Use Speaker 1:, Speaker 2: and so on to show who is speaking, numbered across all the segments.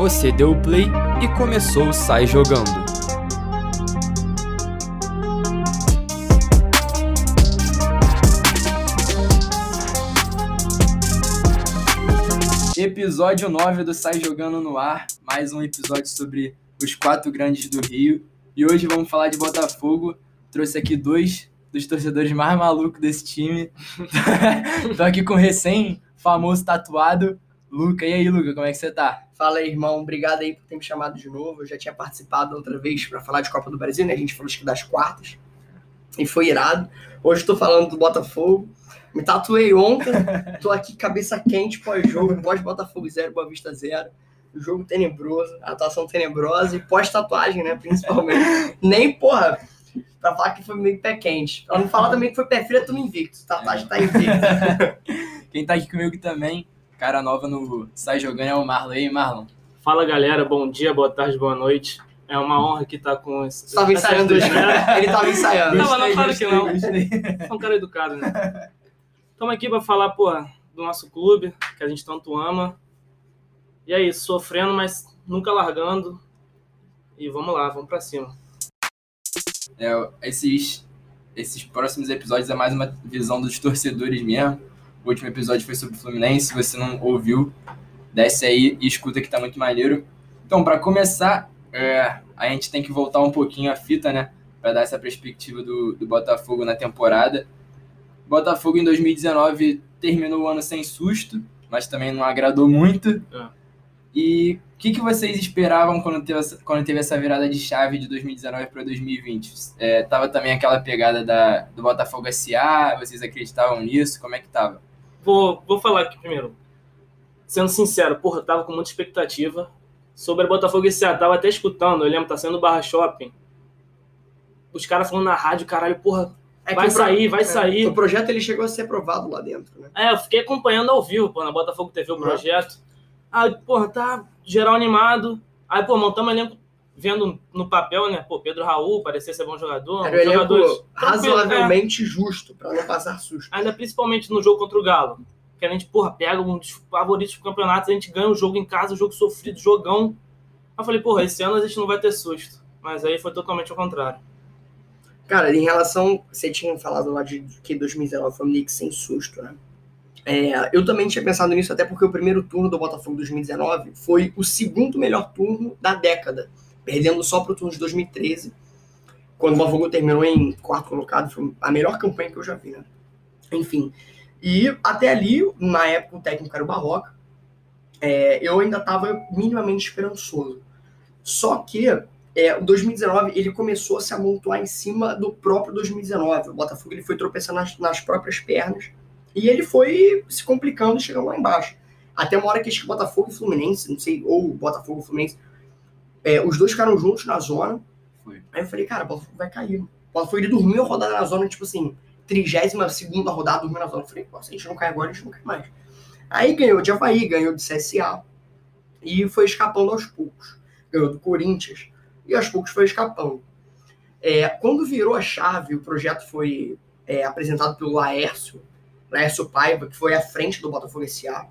Speaker 1: Você deu o play e começou o Sai Jogando. Episódio 9 do Sai Jogando no Ar, mais um episódio sobre os quatro grandes do Rio. E hoje vamos falar de Botafogo. Trouxe aqui dois dos torcedores mais malucos desse time. Tô aqui com o recém-famoso tatuado, Luca. E aí, Luca, como é que você tá?
Speaker 2: Fala aí, irmão. Obrigado aí por ter me chamado de novo. Eu já tinha participado outra vez para falar de Copa do Brasil, né? A gente falou acho que das quartas. E foi irado. Hoje estou falando do Botafogo. Me tatuei ontem. tô aqui cabeça quente pós-jogo, pós-Botafogo 0, Boa Vista 0. O jogo tenebroso, atuação tenebrosa e pós-tatuagem, né? Principalmente. Nem, porra, pra falar que foi meio pé quente. Pra não falar também que foi pé frio, é tudo invicto. Tatuagem tá invicto.
Speaker 1: Quem tá aqui comigo também, cara nova no Sai Jogando é o Marlon. E aí, Marlon?
Speaker 3: Fala galera, bom dia, boa tarde, boa noite. É uma honra que tá com esse.
Speaker 2: Você tava ensaiando hoje, né? Ele tava ensaiando.
Speaker 3: Não, mas não, claro que não. Sou um cara educado, né? Estamos aqui para falar, pô, do nosso clube, que a gente tanto ama. E é isso, sofrendo, mas nunca largando. E vamos lá, vamos para cima.
Speaker 1: É, esses, esses próximos episódios é mais uma visão dos torcedores mesmo. O último episódio foi sobre o Fluminense. Se você não ouviu, desce aí e escuta que tá muito maneiro. Então, para começar, é, a gente tem que voltar um pouquinho a fita, né? Para dar essa perspectiva do, do Botafogo na temporada. Botafogo em 2019 terminou o ano sem susto, mas também não agradou muito.
Speaker 3: É.
Speaker 1: E o que, que vocês esperavam quando teve, essa, quando teve essa virada de chave de 2019 para 2020? É, tava também aquela pegada da, do Botafogo SA? Vocês acreditavam nisso? Como é que tava?
Speaker 3: Vou, vou falar aqui primeiro. Sendo sincero, porra, tava com muita expectativa. Sobre a Botafogo SA, tava até escutando, eu lembro, tá sendo Barra Shopping. Os caras falando na rádio, caralho, porra,
Speaker 2: É
Speaker 3: vai sair, vai
Speaker 2: é,
Speaker 3: sair.
Speaker 2: O projeto ele chegou a ser aprovado lá dentro, né?
Speaker 3: É, eu fiquei acompanhando ao vivo, pô, na Botafogo TV o
Speaker 2: Uhum.
Speaker 3: projeto. Aí, porra, tá geral animado. Aí, pô, montamos elenco vendo no papel, né? Pô, Pedro Raul parecia ser bom jogador.
Speaker 2: Era um elenco
Speaker 3: jogadores tranquilos, é.
Speaker 2: razoavelmente justo, para não passar susto.
Speaker 3: Ainda principalmente no jogo contra o Galo. Que a gente, porra, pega um dos favoritos do campeonato, a gente ganha o jogo em casa, o jogo sofrido, jogão. Aí eu falei, porra, esse ano a gente não vai ter susto. Mas aí foi totalmente ao contrário.
Speaker 2: Cara, em relação. Você tinha falado lá de que 2019 foi meio que sem susto, né? É, eu também tinha pensado nisso, até porque o primeiro turno do Botafogo 2019 foi o segundo melhor turno da década, perdendo só pro turno de 2013, quando o Botafogo terminou em quarto colocado. Foi a melhor campanha que eu já vi, né? Enfim. E até ali, na época, o técnico era o Barroca, é, eu ainda estava minimamente esperançoso. Só que é, o 2019 ele começou a se amontoar em cima do próprio 2019. O Botafogo ele foi tropeçando nas, nas próprias pernas e ele foi se complicando e chegando lá embaixo. Até uma hora que acho que Botafogo e Fluminense, não sei, ou Botafogo e Fluminense, é, os dois ficaram juntos na zona.
Speaker 1: Foi.
Speaker 2: Aí eu falei, cara, o Botafogo vai cair. O Botafogo ele dormiu a rodada na zona, tipo assim, 32 segunda rodada, dormiu na zona. Eu falei, se a gente não cai agora, a gente não cai mais. Aí ganhou de Havaí, ganhou de CSA e foi escapando aos poucos. Ganhou do Corinthians e aos poucos foi escapando. É, quando virou a chave, o projeto foi é, apresentado pelo Laércio, Laércio Paiva, que foi à frente do Botafogo SA.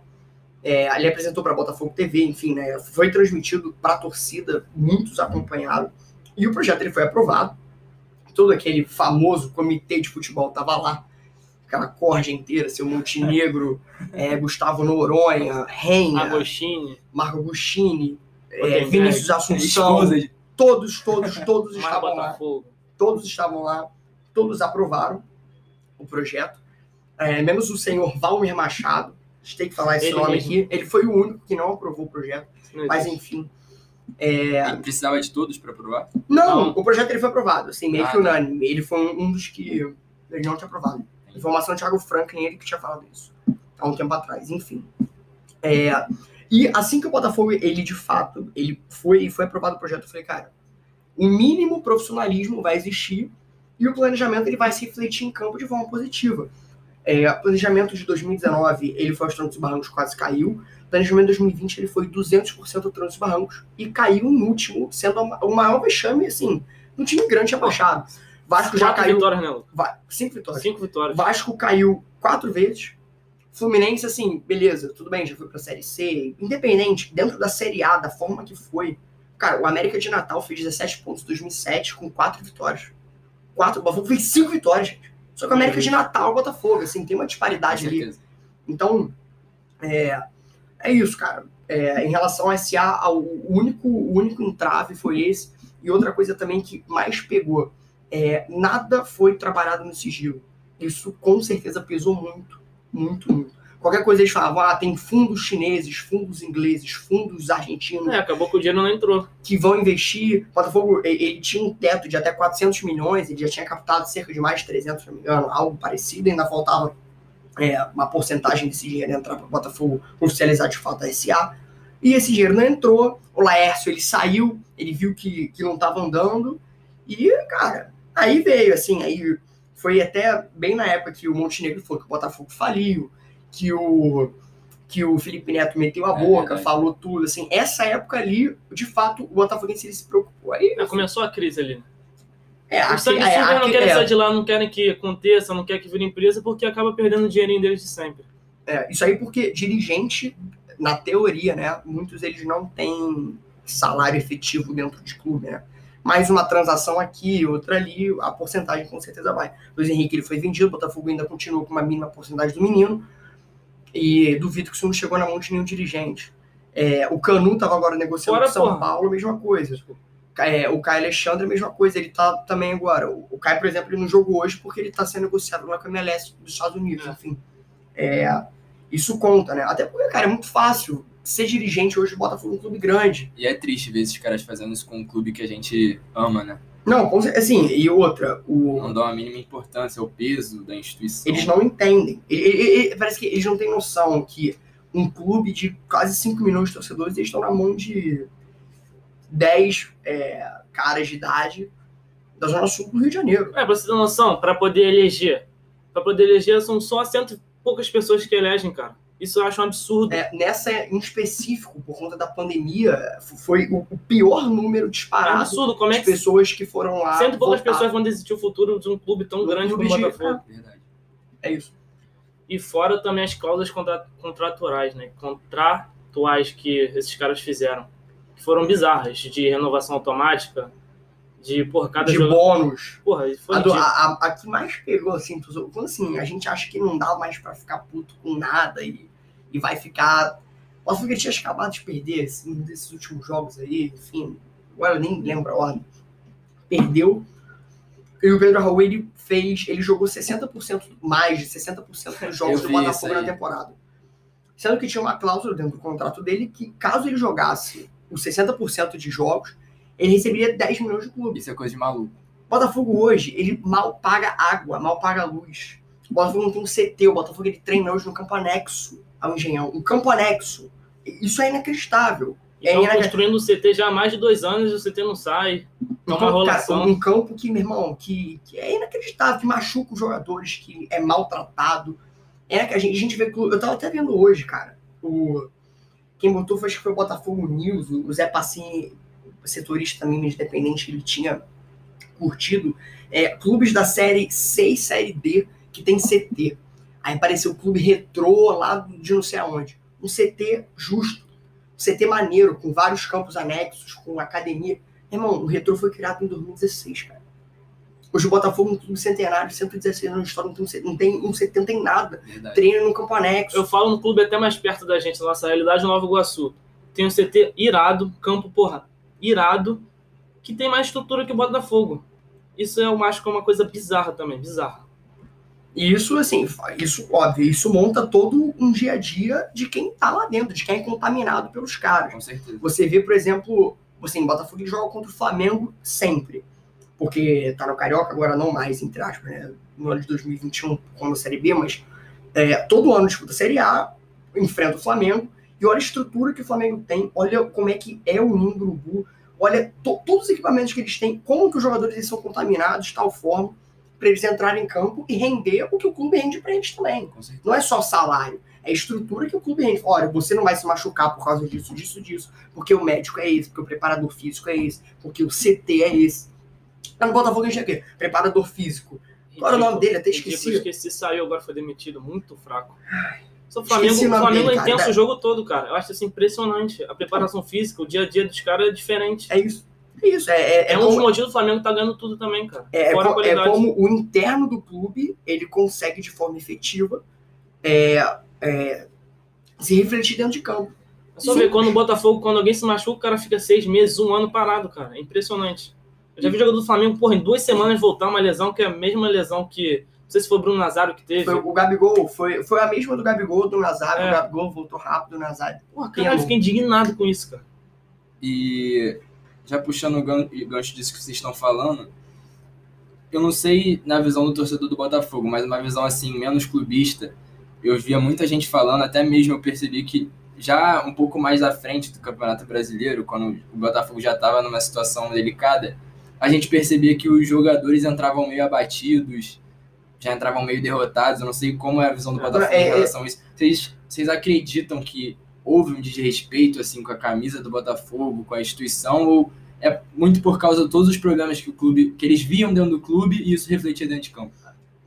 Speaker 2: É, ele apresentou para Botafogo TV, enfim, né, foi transmitido para a torcida, muitos acompanharam, e o projeto ele foi aprovado. Todo aquele famoso comitê de futebol estava lá, aquela corja inteira, seu Montenegro, é, Gustavo Noronha, Renha,
Speaker 3: Agostini,
Speaker 2: Marco Agostini, é, Vinícius Assunção, todos, todos, todos estavam lá. Todos estavam lá, todos aprovaram o projeto. É, menos o senhor Valmir Machado, a gente tem que falar esse
Speaker 3: Ele
Speaker 2: nome
Speaker 3: mesmo.
Speaker 2: aqui. Ele foi o único que não aprovou o projeto,
Speaker 3: Não
Speaker 2: mas enfim. É,
Speaker 1: Ele precisava de todos para aprovar?
Speaker 2: não,
Speaker 3: Não.
Speaker 2: o projeto ele foi aprovado, assim, meio
Speaker 1: Ah,
Speaker 2: que
Speaker 1: tá.
Speaker 2: unânime. Ele foi um, um dos que ele não tinha aprovado. Informação do Thiago Franklin, ele que tinha falado isso há um tempo atrás, enfim. É, e assim que o Botafogo, ele de fato, ele foi, foi aprovado o projeto, eu falei, cara, o mínimo profissionalismo vai existir e o planejamento ele vai se refletir em campo de forma positiva. É, planejamento de 2019, ele foi aos trancos e barrancos, quase caiu. Planejamento de 2020, ele foi 200% ao trancos e barrancos e caiu no último, sendo o maior vexame, assim, um time grande abaixado. Vasco já
Speaker 3: Quatro
Speaker 2: caiu,
Speaker 3: vitórias, né?
Speaker 2: Va- cinco vitórias.
Speaker 3: Cinco vitórias.
Speaker 2: Vasco caiu quatro vezes. Fluminense, assim, beleza, tudo bem, já foi pra Série C. Independente, dentro da Série A, da forma que foi. Cara, o América de Natal fez 17 pontos em 2007 com 4 vitórias. 4, o Botafogo fez 5 vitórias, gente. Só que o América de Natal, o Botafogo, assim, tem uma disparidade ali. Então, é, é isso, cara. É, em relação ao SA, o único, o único entrave foi esse. E outra coisa também que mais pegou, é, nada foi trabalhado no sigilo. Isso com certeza pesou muito, muito, muito. Qualquer coisa eles falavam, ah, tem fundos chineses, fundos ingleses, fundos argentinos
Speaker 3: É, acabou que o dinheiro não entrou.
Speaker 2: que vão investir. O Botafogo, ele, ele tinha um teto de até 400 milhões, ele já tinha captado cerca de mais de 300, se não me engano, algo parecido, ainda faltava é, uma porcentagem desse dinheiro entrar para o Botafogo oficializar de fato a SA. E esse dinheiro não entrou, o Laércio ele saiu, ele viu que, que não estava andando, e, cara, aí veio, assim, aí foi até bem na época que o Montenegro falou que o Botafogo faliu, que o, que o Felipe Neto meteu a
Speaker 1: É
Speaker 2: boca,
Speaker 1: verdade.
Speaker 2: falou tudo, assim, essa época ali, de fato, o Botafoguense ele se preocupou. Aí,
Speaker 3: É, começou a crise ali.
Speaker 2: é,
Speaker 3: Os
Speaker 2: aqui,
Speaker 3: sanguessugas
Speaker 2: é,
Speaker 3: não
Speaker 2: aqui-
Speaker 3: querem
Speaker 2: é,
Speaker 3: sair de lá, não querem que aconteça, não querem que vire empresa, porque acaba perdendo o dinheirinho deles de sempre.
Speaker 2: é, isso aí porque dirigente, na teoria, né, muitos deles não têm salário efetivo dentro de clube, né? Mais uma transação aqui, outra ali, a porcentagem com certeza vai. Luiz Henrique ele foi vendido, o Botafogo ainda continuou com uma mínima porcentagem do menino, e duvido que isso não chegou na mão de nenhum dirigente. É, o Canu estava agora negociando
Speaker 3: Fora,
Speaker 2: com São
Speaker 3: porra.
Speaker 2: Paulo, mesma coisa. É, o Caio Alexandre, mesma coisa, ele tá também agora. O, o Caio, por exemplo, ele não jogou hoje porque ele tá sendo negociado lá com a MLS dos Estados Unidos,
Speaker 3: É.
Speaker 2: enfim. É, isso conta, né? Até porque, cara, é muito fácil ser dirigente hoje do Botafogo, um clube grande.
Speaker 1: E é triste ver esses caras fazendo isso com um clube que a gente ama, né?
Speaker 2: Não, assim, e outra, o,
Speaker 1: Não dão a mínima importância ao peso da instituição.
Speaker 2: eles não entendem. E- e- e- parece que eles não têm noção que um clube de quase 5 milhões de torcedores, eles estão na mão de 10 é, caras de idade da Zona Sul do Rio de Janeiro.
Speaker 3: É, pra você ter noção, pra poder eleger. Pra poder eleger, são só cento e poucas pessoas que elegem, cara. Isso eu acho um absurdo.
Speaker 2: É, nessa em específico, por conta da pandemia, foi o, pior número
Speaker 3: É
Speaker 2: disparado
Speaker 3: absurdo. Como é
Speaker 2: de
Speaker 3: que
Speaker 2: pessoas que foram lá.
Speaker 3: cento e poucas
Speaker 2: votar.
Speaker 3: pessoas vão decidir o futuro de um clube tão
Speaker 2: Do
Speaker 3: grande
Speaker 2: clube
Speaker 3: como o
Speaker 2: de-
Speaker 3: Botafogo?
Speaker 1: Verdade.
Speaker 2: É isso.
Speaker 3: E fora também as cláusulas contra- contratuais, né? Contratuais que esses caras fizeram. Que foram bizarras, de renovação automática, de, porra, cada
Speaker 2: De
Speaker 3: jogo.
Speaker 2: bônus.
Speaker 3: Porra, foi
Speaker 2: A, do- a- a- a que mais pegou, assim, tu- quando assim, a gente acha que não dá mais pra ficar puto com nada e, e vai ficar. O Botafogo tinha acabado de perder, assim, um desses últimos jogos aí, enfim, agora eu nem lembro a ordem. Perdeu. E o Pedro Raul, ele fez, ele jogou 60% mais de 60% dos jogos do Botafogo na temporada. Sendo que tinha uma cláusula dentro do contrato dele que, caso ele jogasse os 60% de jogos, ele receberia 10 milhões de clube.
Speaker 1: Isso é coisa de maluco.
Speaker 2: Botafogo hoje, ele mal paga água, mal paga luz. O Botafogo não tem um CT, o Botafogo ele treina hoje no campo anexo ao Engenhão. Um campo anexo. Isso é inacreditável. É
Speaker 3: Estão
Speaker 2: inacreditável.
Speaker 3: construindo o CT já há mais de dois anos e o CT não sai. É uma
Speaker 2: Então,
Speaker 3: enrolação.
Speaker 2: cara, um campo que, meu irmão, que, que é inacreditável, que machuca os jogadores, que é maltratado. É, a, gente, a gente vê. Eu tava até vendo hoje, cara. O, quem botou foi, acho que foi o Botafogo News, o Zé Passini, setorista também independente, ele tinha curtido. É, clubes da série C e série D que tem CT. Aí apareceu o clube retrô lá de não sei aonde. Um CT justo. Um CT maneiro, com vários campos anexos, com academia. Irmão, o Retro foi criado em 2016, cara. Hoje o Botafogo é um clube centenário, 116 anos de história, não tem, um não tem 70 tem nada.
Speaker 1: Verdade.
Speaker 2: Treina no campo anexo.
Speaker 3: Eu falo no clube até mais perto da gente, na nossa realidade, Nova Iguaçu. Tem um CT irado, campo, porra, irado, que tem mais estrutura que o Botafogo. Isso eu acho que é uma coisa bizarra também, bizarra.
Speaker 2: E isso, assim, isso, óbvio, isso monta todo um dia a dia de quem tá lá dentro, de quem é contaminado pelos caras.
Speaker 1: Com certeza.
Speaker 2: Você vê, por exemplo, assim, o Botafogo joga contra o Flamengo sempre. Porque tá no Carioca, agora não mais, entre aspas, né? No ano de 2021, como Série B, mas é, todo ano disputa a Série A, enfrenta o Flamengo, e olha a estrutura que o Flamengo tem, olha como é que é o Ninho do Urubu, olha to- todos os equipamentos que eles têm, como que os jogadores eles são contaminados, de tal forma, para eles entrarem em campo e render o que o clube rende pra eles também. Não é só salário, é a estrutura que o clube rende. Olha, você não vai se machucar por causa disso, disso, disso, porque o médico é esse, porque o preparador físico é esse, porque o CT é esse. Lá no Botafogo a gente é o quê? Preparador físico. Qual era o nome dele? Até esqueci.
Speaker 3: esqueci, saiu, agora foi demitido. Muito fraco. Só o Flamengo,
Speaker 2: o
Speaker 3: Flamengo
Speaker 2: dele,
Speaker 3: é
Speaker 2: cara.
Speaker 3: intenso o jogo todo, cara. Eu acho isso impressionante. A preparação física, o dia a dia dos caras é diferente.
Speaker 2: É isso. É isso. É, é,
Speaker 3: É,
Speaker 2: é
Speaker 3: um dos
Speaker 2: como,
Speaker 3: motivos do Flamengo tá ganhando tudo também, cara.
Speaker 2: é, é co- é
Speaker 3: qualidade.
Speaker 2: como o interno do clube ele consegue de forma efetiva é, é, se refletir dentro de campo.
Speaker 3: É só
Speaker 2: Sim.
Speaker 3: ver quando o Botafogo, quando alguém se machuca, o cara fica seis meses, um ano parado, cara. É impressionante. Eu já vi jogador do Flamengo, porra, em duas semanas voltar uma lesão que é a mesma lesão que. Não sei se foi o Bruno Nazário que teve.
Speaker 2: Foi, o Gabigol foi, foi a mesma do Gabigol, do Nazário.
Speaker 3: É.
Speaker 2: O Gabigol voltou rápido, o Nazário.
Speaker 3: Porra, caralho, eu fiquei indignado com isso, cara.
Speaker 1: E já puxando o gan- o gancho disso que vocês estão falando, eu não sei na visão do torcedor do Botafogo, mas uma visão assim, menos clubista, eu via muita gente falando, até mesmo eu percebi que já um pouco mais à frente do Campeonato Brasileiro, quando o Botafogo já estava numa situação delicada, a gente percebia que os jogadores entravam meio abatidos, já entravam meio derrotados. Eu não sei como é a visão do
Speaker 3: É,
Speaker 1: Botafogo
Speaker 2: é,
Speaker 1: em
Speaker 2: é.
Speaker 1: relação a isso. Vocês, vocês acreditam que houve um desrespeito assim com a camisa do Botafogo, com a instituição, ou é muito por causa de todos os problemas que o clube, que eles viam dentro do clube e isso refletia dentro de campo?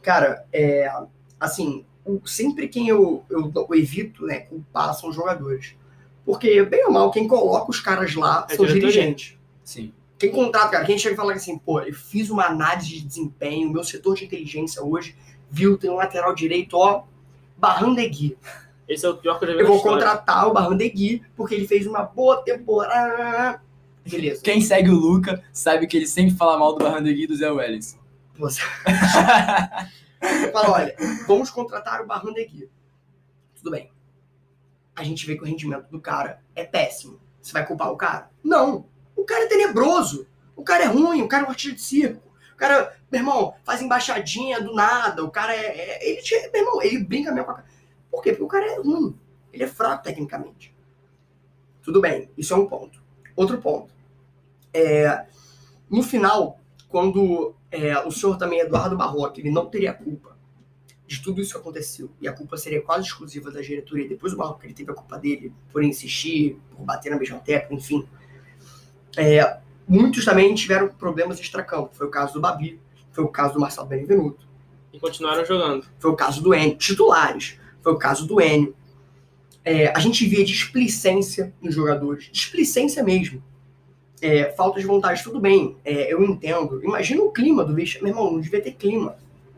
Speaker 2: Cara, é, assim, sempre quem eu, eu, eu evito né, culpar são os jogadores. Porque, bem ou mal, quem coloca os caras lá
Speaker 3: É
Speaker 2: são dirigentes.
Speaker 1: Sim.
Speaker 2: Quem contrata, cara, quem chega e fala assim, pô, eu fiz uma análise de desempenho, meu setor de inteligência hoje viu, tem um lateral direito, ó, Barrandegui.
Speaker 3: Esse é o pior que eu já vi
Speaker 2: Eu vou
Speaker 3: história.
Speaker 2: contratar o Barrandegui porque ele fez uma boa temporada. Beleza.
Speaker 1: Quem segue o Luca sabe que ele sempre fala mal do Barrandegui e do Zé Welles.
Speaker 2: Você... Fala, olha, vamos contratar o Barrandegui. Tudo bem. A gente vê que o rendimento do cara é péssimo. Você vai culpar o cara? Não. O cara é tenebroso. O cara é ruim. O cara é um artista de circo. O cara, meu irmão, faz embaixadinha do nada. O cara é. é- ele, meu irmão, ele brinca mesmo com a cara. Por quê? Porque o cara é ruim. Ele é fraco tecnicamente. Tudo bem. Isso é um ponto. Outro ponto. É, no final, quando é, o senhor também, Eduardo Barroca, ele não teria culpa de tudo isso que aconteceu. E a culpa seria quase exclusiva da diretoria. Depois o Barroca, ele teve a culpa dele por insistir, por bater na mesma tecla, enfim. É, muitos também tiveram problemas extracampo. Foi o caso do Babi, foi o caso do Marcelo Benevenuto,
Speaker 3: E continuaram jogando.
Speaker 2: foi o caso do Enio. Titulares, foi o caso do Enio. É, a gente via displicência nos jogadores. Displicência mesmo. É, falta de vontade, tudo bem, é, eu entendo. Imagina o clima do vestiário. Meu irmão, não devia ter clima.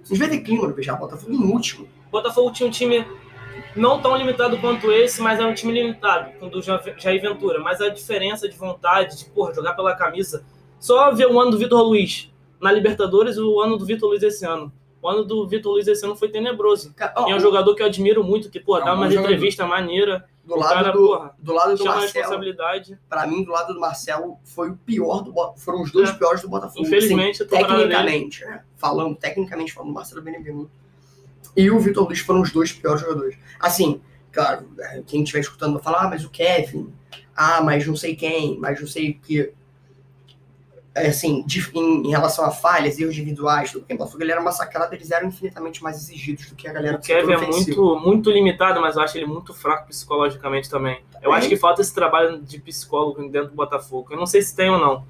Speaker 2: Não devia ter clima no vestiário. Botafogo em último.
Speaker 3: Botafogo tinha um time não tão limitado quanto esse, mas era um time limitado, com o do Ja- Jair Ventura. Mas a diferença de vontade, de porra, jogar pela camisa. Só ver o ano do Vitor Luiz na Libertadores e o ano do Vitor Luiz esse ano. O ano do Vitor Luiz esse ano foi tenebroso. E é um jogador que eu admiro muito, que, pô,
Speaker 1: É um
Speaker 3: dá uma entrevista maneira,
Speaker 2: do lado
Speaker 3: cara,
Speaker 2: do,
Speaker 3: porra,
Speaker 2: do lado do Marcelo,
Speaker 3: responsabilidade.
Speaker 2: pra mim, do lado do Marcelo, foi o pior do. Foram os dois
Speaker 3: É.
Speaker 2: piores do Botafogo.
Speaker 3: Infelizmente,
Speaker 2: assim,
Speaker 3: temporada dele-
Speaker 2: tecnicamente, né? Falando, tecnicamente falando, o Marcelo Benevenuto e o Vitor Luiz foram os dois piores jogadores. Assim, claro, é, quem estiver escutando vai falar, ah, mas o Kevin, ah, mas não sei quem, mas não sei o que. É, assim, de- em, em relação a falhas, erros individuais, tudo bem, o Botafogo ele era massacrado, eles eram infinitamente mais exigidos do que a galera
Speaker 3: O Kevin é muito, muito limitado, mas eu acho ele muito fraco psicologicamente também. Eu
Speaker 2: Também.
Speaker 3: acho que falta esse trabalho de psicólogo dentro do Botafogo. Eu não sei se tem ou não.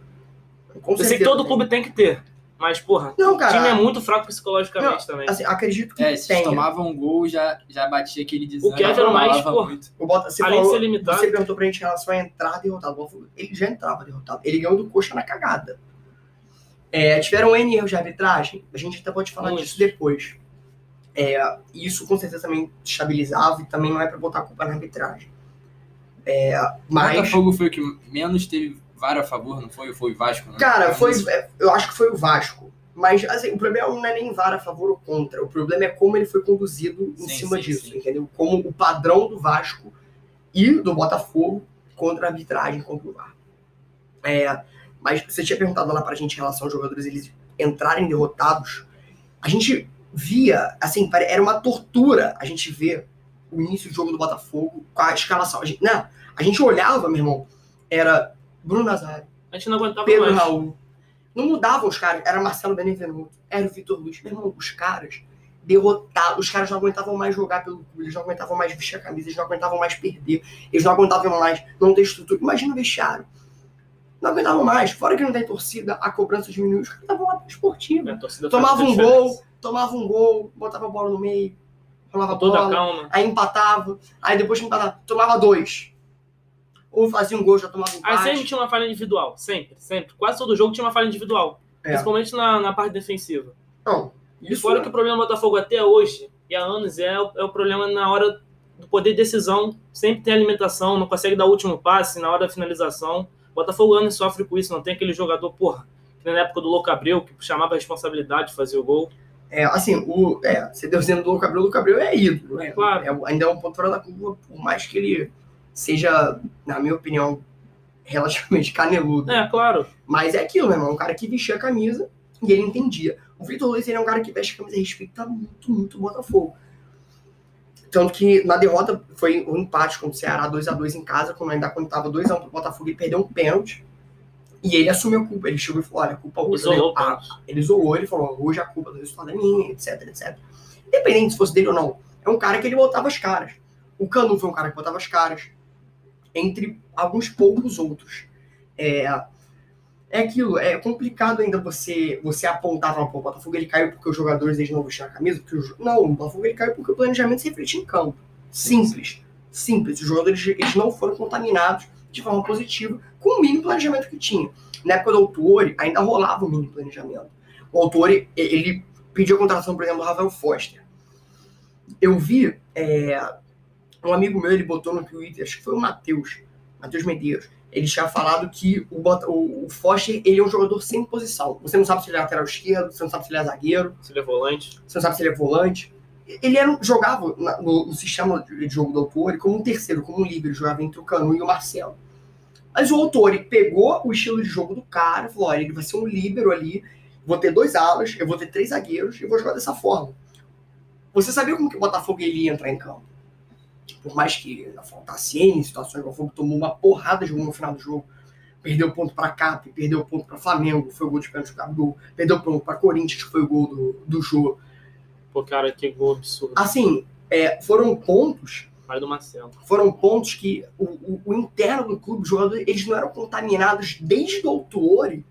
Speaker 2: Com
Speaker 3: Eu sei que todo
Speaker 2: tem.
Speaker 3: clube tem que ter. Mas, porra,
Speaker 2: Não,
Speaker 3: o
Speaker 2: cara.
Speaker 3: time é muito fraco psicologicamente também.
Speaker 2: Assim, acredito que
Speaker 1: É, se
Speaker 2: tenha.
Speaker 1: tomavam um gol, já, já batia aquele desânimo.
Speaker 3: Kevin era o mais,
Speaker 1: falava
Speaker 3: pô,
Speaker 1: muito.
Speaker 2: O Bota, você,
Speaker 3: Além de
Speaker 2: falou,
Speaker 3: ser limitado-
Speaker 2: você perguntou pra gente em relação a entrar derrotado. O Botafogo, Ele já entrava derrotado. Ele ganhou do Coxa na cagada. É, tiveram N erros de arbitragem. A gente até pode falar
Speaker 3: Muitos.
Speaker 2: disso depois. É, isso com certeza também estabilizava e também não é pra botar a culpa na arbitragem. É,
Speaker 1: O
Speaker 2: mas,
Speaker 1: Botafogo foi o que menos teve VAR a favor, não foi? Ou foi o Vasco? Né?
Speaker 2: cara, foi, é, eu acho que foi o Vasco. Mas assim, o problema não é nem VAR a favor ou contra. O problema é como ele foi conduzido em
Speaker 1: Sim,
Speaker 2: cima
Speaker 1: sim,
Speaker 2: disso,
Speaker 1: sim.
Speaker 2: entendeu? Como o padrão do Vasco e do Botafogo contra a arbitragem, contra o VAR. É, mas você tinha perguntado lá pra gente em relação aos jogadores eles entrarem derrotados. A gente via, assim, era uma tortura a gente ver o início do jogo do Botafogo com a escalação. A gente, né? a gente olhava, meu irmão, era Bruno Nazário,
Speaker 3: A gente não aguentava
Speaker 2: Pedro
Speaker 3: mais.
Speaker 2: Raul. Não mudavam os caras, era Marcelo Benevenuto, era o Vitor Luiz. Meu irmão, os caras derrotados, os caras não aguentavam mais jogar pelo clube, eles não aguentavam mais vestir a camisa, eles não aguentavam mais perder, eles não aguentavam mais não ter estrutura. Imagina o vestiário. Não aguentavam mais, fora que não tem torcida, a cobrança diminuiu, os caras estavam lá pra esportiva.
Speaker 3: A
Speaker 2: Tomava um
Speaker 3: diferença.
Speaker 2: gol, tomava um gol, botava a bola no meio. rolava
Speaker 3: Toda
Speaker 2: bola, aí empatava, aí depois que empatava, tomava dois. Ou fazia um gol, já tomava
Speaker 3: Aí
Speaker 2: empate.
Speaker 3: sempre tinha uma falha individual. Sempre, sempre. Quase todo jogo tinha uma falha individual.
Speaker 2: É.
Speaker 3: Principalmente na, na parte defensiva.
Speaker 2: Não,
Speaker 3: E
Speaker 2: isso
Speaker 3: fora que o problema do Botafogo até hoje, e há anos, é, o- é o problema na hora do poder de decisão. Sempre tem alimentação, não consegue dar o último passe na hora da finalização. O Botafogo anos sofre com isso, não tem aquele jogador, porra, que na época do Louco Abreu, que chamava a responsabilidade de fazer o gol.
Speaker 2: É, assim, o, é, você deu dizendo do Louco Abreu, o Louco Abreu é ídolo, né?
Speaker 3: Claro.
Speaker 2: É, ainda é um ponto fora da curva, por mais que ele seja, na minha opinião, relativamente caneludo.
Speaker 3: É, claro.
Speaker 2: Mas é aquilo, meu irmão, um cara que vestia a camisa e ele entendia. O Vitor Luiz, ele é um cara que veste a camisa e respeita muito, muito o Botafogo. Tanto que na derrota foi um empate contra o Ceará 2x2 em casa, quando ainda quando tava 2x1 pro Botafogo, ele perdeu um pênalti. E ele assumiu a culpa. Ele chegou e falou: olha, a culpa hoje.
Speaker 3: Isolou o
Speaker 2: ah, ele isolou, ele falou, hoje a culpa do resultado é minha, etc, etc. Independente se fosse dele ou não, é um cara que ele botava as caras. O Canu foi um cara que botava as caras, entre alguns poucos outros. É, é aquilo, é complicado ainda você você apontar para o Botafogo ele caiu porque os jogadores eles não vestiram a camisa, porque o jo- não, o Botafogo ele caiu porque o planejamento se refletia em campo. Simples, simples. Os jogadores eles não foram contaminados de forma positiva com o mínimo planejamento que tinha. Na época do Autori, ainda rolava o mínimo planejamento. O Autori, ele pediu a contratação, por exemplo, do Rafael Foster. Eu vi, é, um amigo meu, ele botou no Twitter, acho que foi o Matheus, Matheus Medeiros, ele tinha falado que o, o, o Foster, ele é um jogador sem posição. Você não sabe se ele é lateral esquerdo, você não sabe se ele é zagueiro,
Speaker 3: Se ele é volante.
Speaker 2: você não sabe se ele é volante. Ele era, um- jogava na- no, no sistema de jogo do Autori como um terceiro, como um líbero, jogava entre o Canu e o Marcelo. Mas o Autori pegou o estilo de jogo do cara, falou: olha, ele vai ser um líbero ali, vou ter dois alas, eu vou ter três zagueiros e vou jogar dessa forma. Você sabia como que o Botafogo ele ia entrar em campo? Por mais que faltasse N situações, o Botafogo tomou uma porrada de gol no final do jogo. Perdeu ponto para Cap, perdeu ponto para Flamengo, foi o gol de pênalti do Gabigol. Perdeu ponto para Corinthians, que foi o gol do, do Jô.
Speaker 3: Pô, cara, que gol absurdo.
Speaker 2: Assim, é, foram pontos
Speaker 3: Mais do Marcelo.
Speaker 2: foram pontos que o, o- o interno do clube, os jogadores, eles não eram contaminados desde o Autuori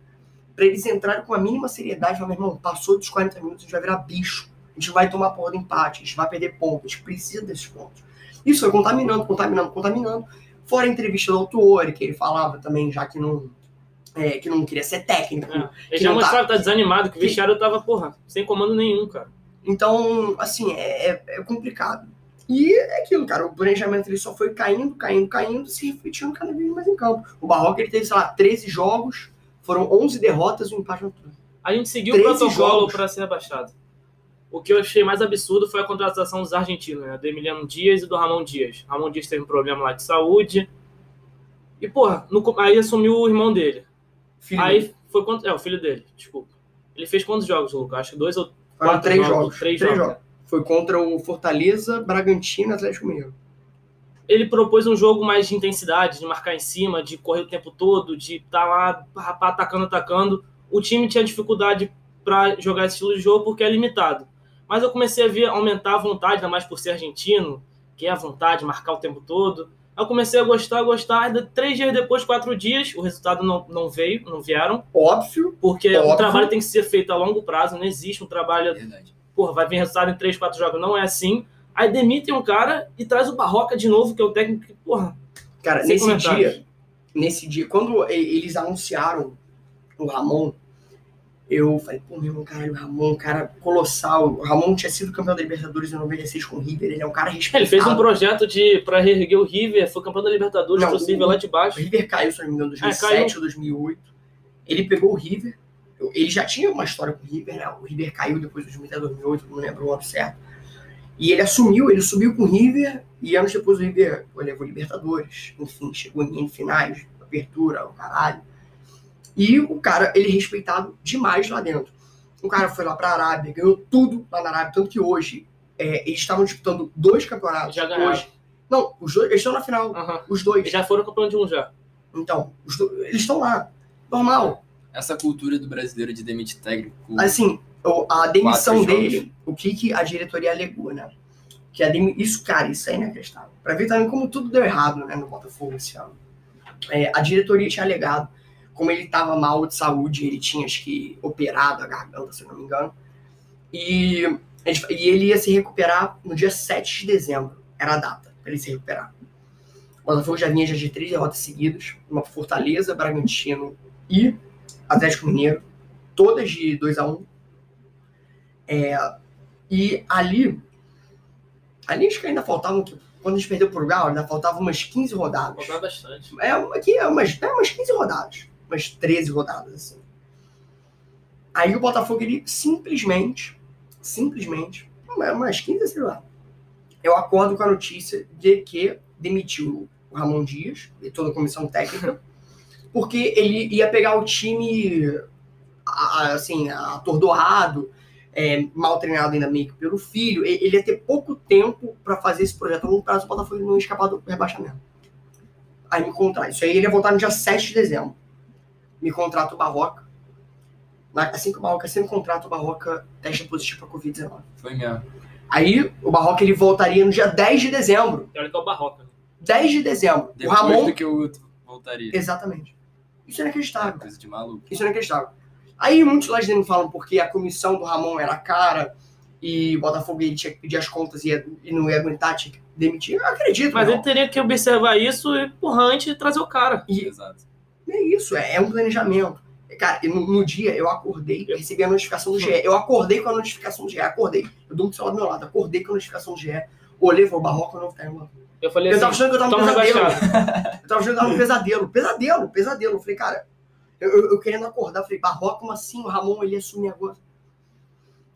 Speaker 2: para eles entrarem com a mínima seriedade. Falar, meu irmão, passou dos 40 minutos, a gente vai virar bicho. A gente vai tomar porra do empate, a gente vai perder pontos, a gente precisa desses pontos. Isso foi contaminando, contaminando, contaminando. Fora a entrevista do Autuori, que ele falava também, já que não, é, que não queria ser técnico.
Speaker 3: É. Ele já
Speaker 2: tá-
Speaker 3: mostrava que tá desanimado, que o vestiário tava, porra, sem comando nenhum, cara.
Speaker 2: Então, assim, é, é- é complicado. E é aquilo, cara, o planejamento ele só foi caindo, caindo, caindo, se refletindo cada vez mais em campo. O Barroca ele teve, sei lá, 13 jogos, foram 11 derrotas e um empate no turno.
Speaker 3: A gente seguiu o
Speaker 2: 13
Speaker 3: protocolo
Speaker 2: jogos.
Speaker 3: para ser rebaixado. O que eu achei mais absurdo foi a contratação dos argentinos, né? Do Emiliano Dias e do Ramon Dias. Ramon Dias teve um problema lá de saúde. E, porra, no aí assumiu o irmão dele.
Speaker 2: Filho,
Speaker 3: Aí foi quanto. É, o filho dele, desculpa. Ele fez quantos jogos, Lucas? Acho que dois ou quatro
Speaker 2: três
Speaker 3: jogos,
Speaker 2: jogos.
Speaker 3: três
Speaker 2: Três
Speaker 3: jogos.
Speaker 2: jogos. Foi contra o Fortaleza, Bragantino e Atlético Mineiro.
Speaker 3: ele propôs um jogo mais de intensidade, de marcar em cima, de correr o tempo todo, de estar lá pá, pá, atacando, atacando. O time tinha dificuldade para jogar esse estilo de jogo porque é limitado. Mas eu comecei a ver aumentar a vontade, ainda mais por ser argentino, que é a vontade de marcar o tempo todo. Aí eu comecei a gostar, gostar. Ainda Três dias depois, quatro dias, o resultado não, não veio, não vieram,
Speaker 2: Óbvio,
Speaker 3: porque
Speaker 2: Óbvio.
Speaker 3: o trabalho tem que ser feito a longo prazo, não existe um trabalho
Speaker 1: Verdade.
Speaker 3: porra, vai vir resultado em 3, 4 jogos. Não é assim. Aí demitem um cara e traz o Barroca de novo, que é o técnico que, porra,
Speaker 2: cara, nesse dia, nesse dia, quando eles anunciaram o Ramon, eu falei, pô, meu irmão, caralho, o Ramon, cara colossal. O Ramon tinha sido campeão da Libertadores em 96 com o River, ele é um cara respeitado.
Speaker 3: ele fez um projeto de para reerguer o River, foi campeão da Libertadores,
Speaker 2: Não,
Speaker 3: trouxe o
Speaker 2: o-
Speaker 3: lá de
Speaker 2: O
Speaker 3: baixo.
Speaker 2: River caiu, se não me engano, em
Speaker 3: É,
Speaker 2: 2007 ou 2008. Ele pegou o River. Ele já tinha uma história com o River, né? O River caiu depois de 2007, 2008, não lembro o ano certo. E ele assumiu, ele subiu com o River, e anos depois o River levou Libertadores. Enfim, chegou em finais, abertura, o caralho. E o cara, ele é respeitado demais lá dentro. O cara foi lá pra Arábia, ganhou tudo lá na Arábia, tanto que hoje é, eles estavam disputando dois campeonatos.
Speaker 3: Já ganharam.
Speaker 2: hoje. Não, os dois, eles estão na final, os dois.
Speaker 3: Eles já foram campeão de um já.
Speaker 2: Então, do- eles estão lá. Normal.
Speaker 1: Essa cultura do brasileiro de demitir técnico.
Speaker 2: Assim, a demissão
Speaker 1: jogos.
Speaker 2: dele, o que, que a diretoria alegou, né? Que a demi... Isso, cara, isso é inacreditável. Pra ver também como tudo deu errado, né, no Botafogo esse ano. É, a diretoria tinha alegado, como ele tava mal de saúde, ele tinha, acho que, operado a garganta, se eu não me engano. E E ele ia se recuperar no dia 7 de dezembro. Era a data para ele se recuperar. O Botafogo já vinha já de três derrotas seguidas. Uma Fortaleza, Bragantino e Atlético Mineiro. Todas de 2 a 1 É, E ali... Ali acho que ainda faltavam... Quando a gente perdeu pro Galo, ainda faltavam umas 15 rodadas.
Speaker 3: Faltava bastante.
Speaker 2: É, aqui é umas, é umas 15 rodadas. Umas 13 rodadas, assim. Aí o Botafogo, ele simplesmente, simplesmente, umas 15, sei lá. Eu acordo com a notícia de que demitiu o Ramon Dias e toda a comissão técnica, porque ele ia pegar o time, assim, atordoado, é, mal treinado ainda meio que pelo filho. Ele ia ter pouco tempo para fazer esse projeto a longo prazo, o Botafogo não ia escapar do rebaixamento. Aí me contrata. Isso aí ele ia voltar no dia 7 de dezembro. Me contrata o Barroca. Assim que o Barroca sempre contrata o Barroca, testa positivo para Covid-19.
Speaker 1: Foi mesmo.
Speaker 2: Aí o Barroca ele voltaria no dia 10 de dezembro.
Speaker 3: Olha que é o Barroca.
Speaker 2: 10 de dezembro.
Speaker 1: Depois
Speaker 2: o Ramon.
Speaker 1: do que o outro voltaria.
Speaker 2: Exatamente. Isso é inacreditável.
Speaker 1: Coisa de maluco.
Speaker 2: Isso é inacreditável. Aí muitos lá de dentro falam porque a comissão do Ramon era cara e o Botafogo ele tinha que pedir as contas e, ia- e não ia aguentar, tinha que demitir. Eu acredito.
Speaker 3: Mas
Speaker 2: não.
Speaker 3: ele teria que observar isso e, porra, antes de trazer o cara.
Speaker 2: E
Speaker 1: Exato.
Speaker 2: É isso, é, é um planejamento. Cara, no, no dia eu acordei, eu recebi a notificação do GE. Eu acordei com a notificação do GE, acordei. Eu durmo do meu lado, acordei com a notificação do GE. Olhei, falei, Barroca não tá irmão.
Speaker 3: Eu falei
Speaker 2: Eu
Speaker 3: assim,
Speaker 2: tava achando que eu tava no pesadelo. Eu tava achando que eu tava no pesadelo. Pesadelo, pesadelo. Eu falei, cara, eu, eu- eu querendo acordar, eu falei, Barroca, como assim? O Ramon, ele ia assumir agora.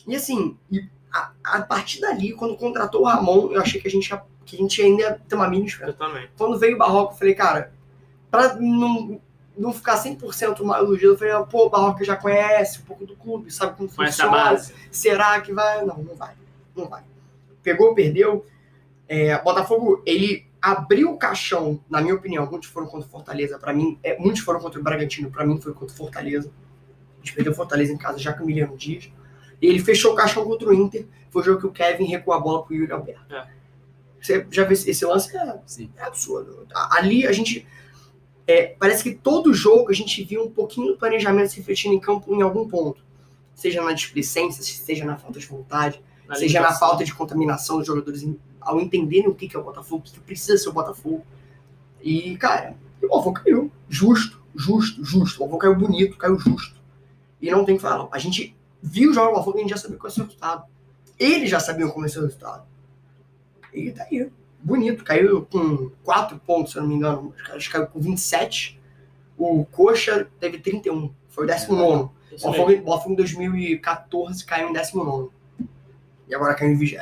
Speaker 2: E assim, e a, a partir dali, quando contratou o Ramon, eu achei que a gente, ia- que a gente ainda ia ter uma mini esperança.
Speaker 3: Eu também.
Speaker 2: Quando veio o Barroca, eu falei, cara, pra não, não ficar 100% mal iludido, eu falei, pô, o Barroca já conhece um pouco do clube, sabe como funciona.
Speaker 3: base.
Speaker 2: Será que vai? Não, não vai. Não vai. Pegou, perdeu. É, Botafogo, ele abriu o caixão, na minha opinião, muitos foram contra o Fortaleza, pra mim, é, muitos foram contra o Bragantino, pra mim foi contra o Fortaleza. A gente perdeu o Fortaleza em casa já com o Emiliano Dias. E ele fechou o caixão contra o Inter, foi o jogo que o Kevin recuou a bola pro Yuri Alberto.
Speaker 3: É.
Speaker 2: Você já viu esse lance? É,
Speaker 1: Sim.
Speaker 2: é absurdo. Ali a gente. É, parece que todo jogo a gente viu um pouquinho do planejamento se refletindo em campo em algum ponto. Seja na displicência, seja na falta de vontade,
Speaker 3: Na
Speaker 2: seja na falta de contaminação dos jogadores ao entenderem o que é o Botafogo, o que precisa ser o Botafogo. E, cara, o Botafogo caiu. Justo, justo, justo. O Botafogo caiu bonito, caiu justo. E não tem o que falar. não. A gente viu o jogo do Botafogo e a gente já sabia qual ia ser o resultado. Eles já sabiam como ia ser o resultado. E tá aí. Bonito. Caiu com 4 pontos, se eu não me engano. Os caras caíram com 27. O Coxa teve 31. Foi o 19. O Botafogo, em 2014 caiu em 19. E agora caiu em 20.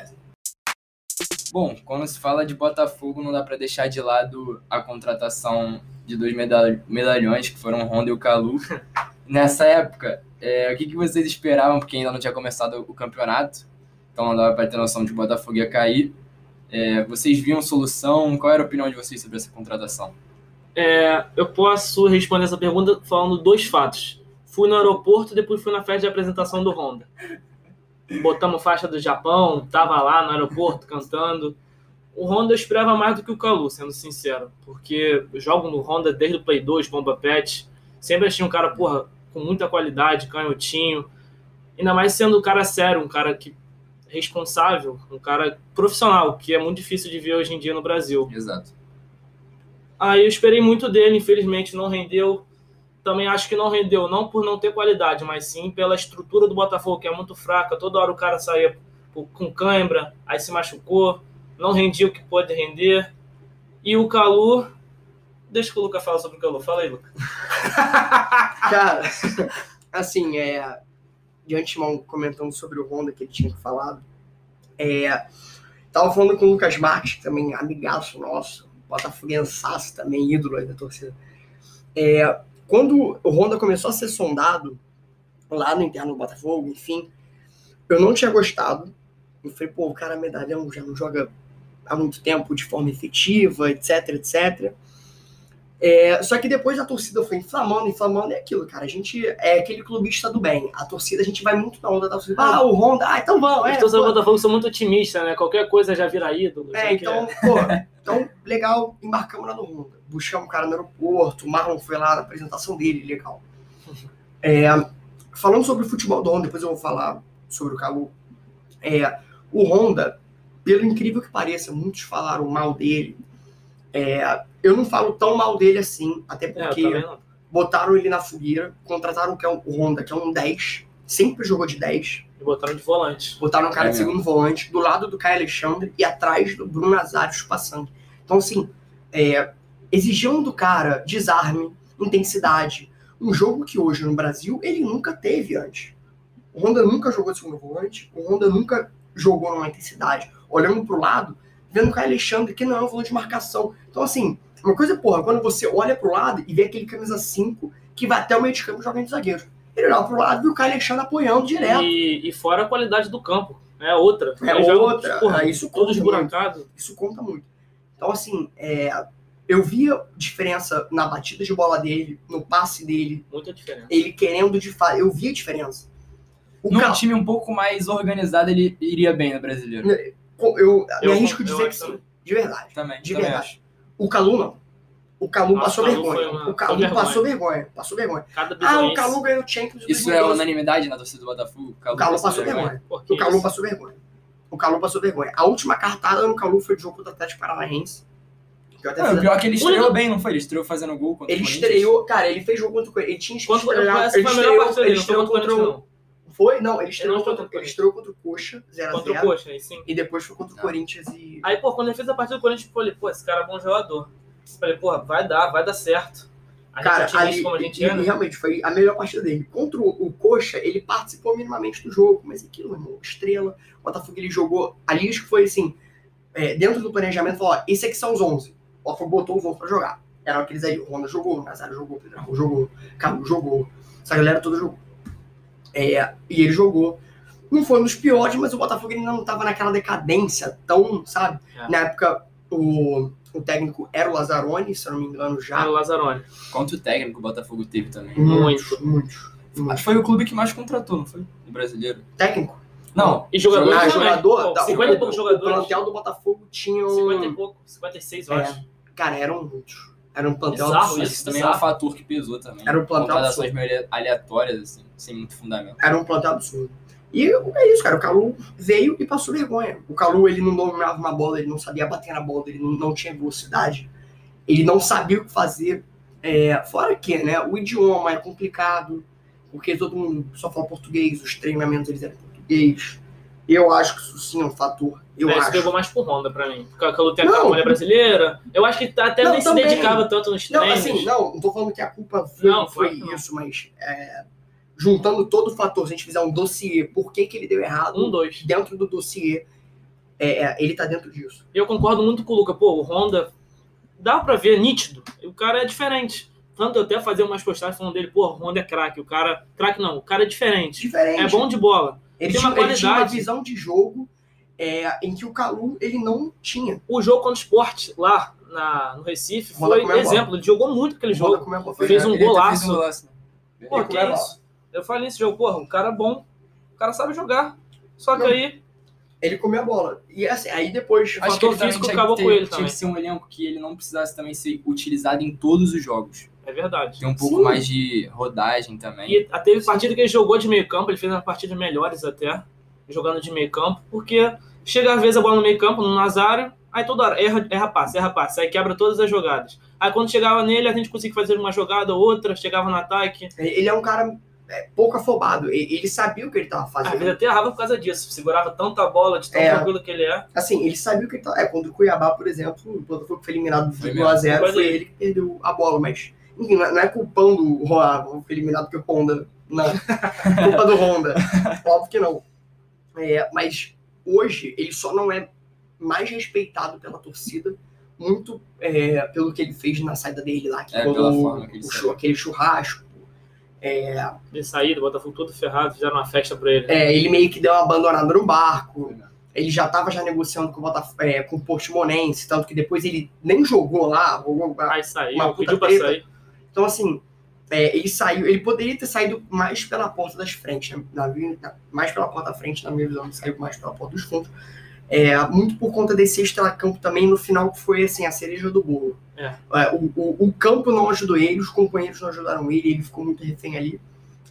Speaker 1: Bom, quando se fala de Botafogo, não dá pra deixar de lado a contratação de dois medalh- medalhões, que foram o Honda e o Calu. Nessa época, é, o que, que vocês esperavam, porque ainda não tinha começado o campeonato, então não dava pra ter noção de que o Botafogo ia cair. É, vocês viam solução? Qual era a opinião de vocês sobre essa contratação?
Speaker 3: É, eu posso responder essa pergunta falando dois fatos. Fui no aeroporto depois fui na festa de apresentação do Honda. Botamos faixa do Japão, tava lá no aeroporto cantando. O Honda eu esperava mais do que o Calu, sendo sincero. Porque eu jogo no Honda desde o Play 2, Bomba Pet. Sempre achei um cara, porra, com muita qualidade, canhotinho. Ainda mais sendo um cara sério, um cara que responsável, um cara profissional, que é muito difícil de ver hoje em dia no Brasil.
Speaker 1: Exato.
Speaker 3: Aí eu esperei muito dele, infelizmente não rendeu. Também acho que não rendeu, não por não ter qualidade, mas sim pela estrutura do Botafogo, que é muito fraca. Toda hora o cara saía com cãibra, aí se machucou, não rendia o que pode render. E o Calu. Deixa que o Luca fala sobre o Calu. Fala aí, Luca.
Speaker 2: Cara, assim, é, de antemão comentando sobre o Honda que ele tinha falado, é, tava falando com o Lucas Marques, que também é amigaço nosso, botafoguensaço também, ídolo da torcida. É, quando o Honda começou a ser sondado lá no interno do Botafogo, enfim, eu não tinha gostado. Eu falei, pô, o cara é medalhão, já não joga há muito tempo de forma efetiva, etc, etc. É, só que depois a torcida foi inflamando, inflamando, é aquilo, cara. A gente é aquele clubista do bem. A torcida, a gente vai muito na onda da torcida. Ah, o Honda, ah, então vamos.
Speaker 3: Os
Speaker 2: É,
Speaker 3: torcedores do Botafogo são muito otimistas, né? Qualquer coisa já vira ídolo.
Speaker 2: É,
Speaker 3: que
Speaker 2: então, pô, então, legal, embarcamos lá no Honda. Buscamos o cara no aeroporto, o Marlon foi lá na apresentação dele, legal. É, falando sobre o futebol do Honda, depois eu vou falar sobre o Calu. É, o Honda, pelo incrível que pareça, muitos falaram mal dele. É, eu não falo tão mal dele assim, até
Speaker 3: É,
Speaker 2: porque
Speaker 3: não.
Speaker 2: botaram ele na fogueira, contrataram o que é o Honda, que é um 10, sempre jogou de 10.
Speaker 3: E botaram de volante.
Speaker 2: Botaram um cara
Speaker 1: É
Speaker 2: de segundo volante, do lado do Caio Alexandre e atrás do Bruno Nazário passando. Então, assim, é, exigiam do cara desarme, intensidade. Um jogo que hoje no Brasil ele nunca teve antes. O Honda nunca jogou de segundo volante, o Honda nunca jogou numa intensidade. Olhando pro lado, vendo o Caio Alexandre, que não é um volante de marcação. Então, assim, uma coisa, porra, quando você olha pro lado e vê aquele camisa 5 que vai até o meio de campo jogando de zagueiro. Ele olhava pro lado e o Caio Alexandre apoiando direto.
Speaker 3: E, e fora a qualidade do campo. É outra.
Speaker 2: É
Speaker 3: jogam,
Speaker 2: outra,
Speaker 3: porra,
Speaker 2: é, isso
Speaker 3: todo
Speaker 2: conta
Speaker 3: esburacado.
Speaker 2: Isso conta muito. Então, assim, é, eu via diferença na batida de bola dele, no passe dele,
Speaker 3: Muita diferença.
Speaker 2: ele querendo de fato. Eu via diferença. O
Speaker 1: Num time um pouco mais organizado, ele iria bem no brasileiro.
Speaker 2: eu, eu me
Speaker 3: Eu-
Speaker 2: arrisco
Speaker 3: eu
Speaker 2: dizer que sim, de verdade.
Speaker 1: Também.
Speaker 2: De
Speaker 1: também
Speaker 2: verdade.
Speaker 1: acho.
Speaker 2: O Calu não. O Calu
Speaker 3: Nossa,
Speaker 2: passou
Speaker 3: o Calu
Speaker 2: vergonha.
Speaker 3: uma-
Speaker 2: O Calu
Speaker 3: foi
Speaker 2: passou vergonha. Passou vergonha.
Speaker 3: Cada
Speaker 2: Ah, o. Calu ganhou o Champions
Speaker 1: Isso é
Speaker 2: 2012.
Speaker 1: unanimidade na torcida do Botafogo?
Speaker 2: O Calu passou vergonha.
Speaker 3: Que
Speaker 2: O Calu
Speaker 3: isso?
Speaker 2: passou vergonha. O Calu passou vergonha. A última cartada no Calu foi do jogo contra o Atlético Paranaense. Que eu até
Speaker 1: Não,
Speaker 2: fiz
Speaker 1: o pior é que ele estreou bem, não foi? Ele estreou fazendo gol contra
Speaker 2: Ele
Speaker 1: o Corinthians.
Speaker 2: estreou, cara, ele fez jogo contra o Corinthians. Ele tinha
Speaker 3: essa
Speaker 2: ele estreou, ele estreou
Speaker 3: contra o
Speaker 2: Foi? Não, ele estreou contra,
Speaker 3: contra o
Speaker 2: ele estreou contra o Coxa, 0x0.
Speaker 3: Contra o Coxa, aí sim.
Speaker 2: E depois foi contra o. Corinthians e.
Speaker 3: Aí, pô, quando ele fez a partida do Corinthians, eu falei, pô, esse cara é bom jogador. Falei, porra, vai dar, vai dar certo. A
Speaker 2: Cara,
Speaker 3: é
Speaker 2: ali,
Speaker 3: como a gente
Speaker 2: e-
Speaker 3: é,
Speaker 2: e
Speaker 3: né?
Speaker 2: realmente foi a melhor partida dele. Contra o, o Coxa, ele participou minimamente do jogo, mas aquilo, meu irmão, estrela. O Botafogo ele jogou. Ali acho que foi assim, é, dentro do planejamento, falou: ó, esses aqui são os 11. O Botafogo botou os 11 pra jogar. Eram aqueles aí. O Ronda jogou, o Nazário jogou, o Pedro jogou, o Carlos jogou. Essa galera toda jogou. É, e ele jogou. Não foi um dos piores, mas o Botafogo ele não tava naquela decadência tão, sabe?
Speaker 3: É.
Speaker 2: Na época, o, o técnico era o Lazzaroni, se eu não me engano, já.
Speaker 3: Ah, o Lazzaroni.
Speaker 1: Contra o técnico o Botafogo teve também.
Speaker 2: Muitos,
Speaker 3: Muito.
Speaker 2: muitos.
Speaker 1: que foi o clube que mais contratou, não foi? O brasileiro.
Speaker 2: Técnico?
Speaker 1: Não,
Speaker 3: E jogadores
Speaker 2: Ah,
Speaker 3: também.
Speaker 2: jogador?
Speaker 3: Pô,
Speaker 2: Tá,
Speaker 3: 50 e
Speaker 2: o-
Speaker 3: poucos
Speaker 2: O
Speaker 3: jogadores.
Speaker 2: plantel do Botafogo tinha.
Speaker 3: 50 e pouco, 56, eu
Speaker 2: É.
Speaker 3: acho.
Speaker 2: Cara, eram muitos. Era um plantel
Speaker 3: Bizarro
Speaker 2: absurdo.
Speaker 3: isso.
Speaker 1: também é um fator que pesou também.
Speaker 2: Era um plantel
Speaker 1: Contratações meio aleatórias, assim, sem muito fundamento.
Speaker 2: Era um plantel absurdo. E é isso, cara. O Calu veio e passou vergonha. O Calu, ele não dominava uma bola, ele não sabia bater na bola, ele não, não tinha velocidade. Ele não sabia o que fazer. É, fora que, né, o idioma é complicado, porque todo mundo só fala português, os treinamentos eles eram português. Eu acho que isso sim é um fator. Eu
Speaker 3: isso
Speaker 2: acho.
Speaker 3: pegou mais por Honda pra mim. Porque a Calu tem a
Speaker 2: Não.
Speaker 3: campanha brasileira. Eu acho que até
Speaker 2: Não,
Speaker 3: nem se
Speaker 2: também.
Speaker 3: dedicava tanto nos
Speaker 2: Não,
Speaker 3: treinos.
Speaker 2: assim, não, não tô falando que a culpa foi,
Speaker 3: Não,
Speaker 2: foi
Speaker 3: não.
Speaker 2: isso, mas é, juntando todo o fator, se a gente fizer um dossiê, por que, que ele deu errado,
Speaker 3: Um, dois.
Speaker 2: dentro do dossiê, é, é, ele tá dentro disso.
Speaker 3: Eu concordo muito com o Luca. Pô, o Honda, dá pra ver, nítido. O cara é diferente. Tanto eu até fazer umas postagens falando dele, pô, o Honda é craque. O cara. Craque não, o cara é diferente.
Speaker 2: Diferente.
Speaker 3: É bom de bola.
Speaker 2: Ele, tinha,
Speaker 3: uma
Speaker 2: ele tinha uma visão de jogo é, em que o Calu ele não tinha.
Speaker 3: O jogo contra o Sport lá na, no Recife foi
Speaker 2: bola.
Speaker 3: exemplo. Ele jogou muito aquele jogo.
Speaker 2: é que
Speaker 3: Fez um
Speaker 1: Ele
Speaker 3: golaço.
Speaker 1: fez um golaço, né?
Speaker 3: Pô,
Speaker 2: Ele
Speaker 3: que
Speaker 2: a
Speaker 3: isso? Eu falei nesse jogo, porra, o cara é bom. O cara sabe jogar. Só que
Speaker 2: Não.
Speaker 3: aí.
Speaker 2: Ele comeu a bola. E assim, aí depois.
Speaker 3: Acho
Speaker 1: que
Speaker 3: fator
Speaker 1: ele também
Speaker 3: físico acabou
Speaker 1: que
Speaker 3: com ele
Speaker 1: tinha
Speaker 3: também.
Speaker 1: que ser um elenco que ele não precisasse também ser utilizado em todos os jogos.
Speaker 3: É verdade.
Speaker 1: Tem um pouco
Speaker 2: Sim.
Speaker 1: mais de rodagem também.
Speaker 3: E a- teve partida que ele jogou de meio campo, ele fez umas partidas melhores até, jogando de meio campo, porque chega às vezes a bola no meio campo, no Nazário, aí toda hora erra, erra passe, erra passe, aí quebra todas as jogadas. Aí quando chegava nele, a gente conseguia fazer uma jogada ou outra, chegava no ataque.
Speaker 2: Ele é um cara é, pouco afobado. Ele, ele sabia o que ele tava
Speaker 3: Às
Speaker 2: fazendo.
Speaker 3: vezes até errava por causa disso, segurava tanta bola, de tão
Speaker 2: É.
Speaker 3: tranquilo que ele é.
Speaker 2: Assim, ele sabia o que ele tava. É, quando o Cuiabá, por exemplo, o Botafogo foi eliminado do 1x0,
Speaker 3: mesmo.
Speaker 2: foi ele que perdeu a bola, mas. Enfim, não é- é culpando o Honda, foi eliminado porque o Honda. Não. Culpa do Honda. Óbvio que não. É, mas hoje ele só não é mais respeitado pela torcida, muito é, pelo que ele fez na saída dele lá, que
Speaker 1: É, saiu.
Speaker 2: aquele churrasco. É,
Speaker 3: Ele saído, o Botafogo todo ferrado, fizeram uma festa pra ele.
Speaker 2: é, ele meio que deu uma abandonada no barco. Ele já estava já negociando com o, Botaf é, com o Portimonense, tanto que depois ele nem jogou lá. jogou-
Speaker 3: Aí saiu, pediu pra
Speaker 2: treta.
Speaker 3: sair.
Speaker 2: Então, assim, é, ele saiu. Ele poderia ter saído mais pela porta das frentes, né? na, na- mais pela porta da frente, na minha visão, ele saiu mais pela porta dos fundos. É, muito por conta desse extra-campo também, no final, que foi assim, a cereja do bolo.
Speaker 3: É.
Speaker 2: o, o, o campo não ajudou ele, os companheiros não ajudaram ele, ele ficou muito refém ali.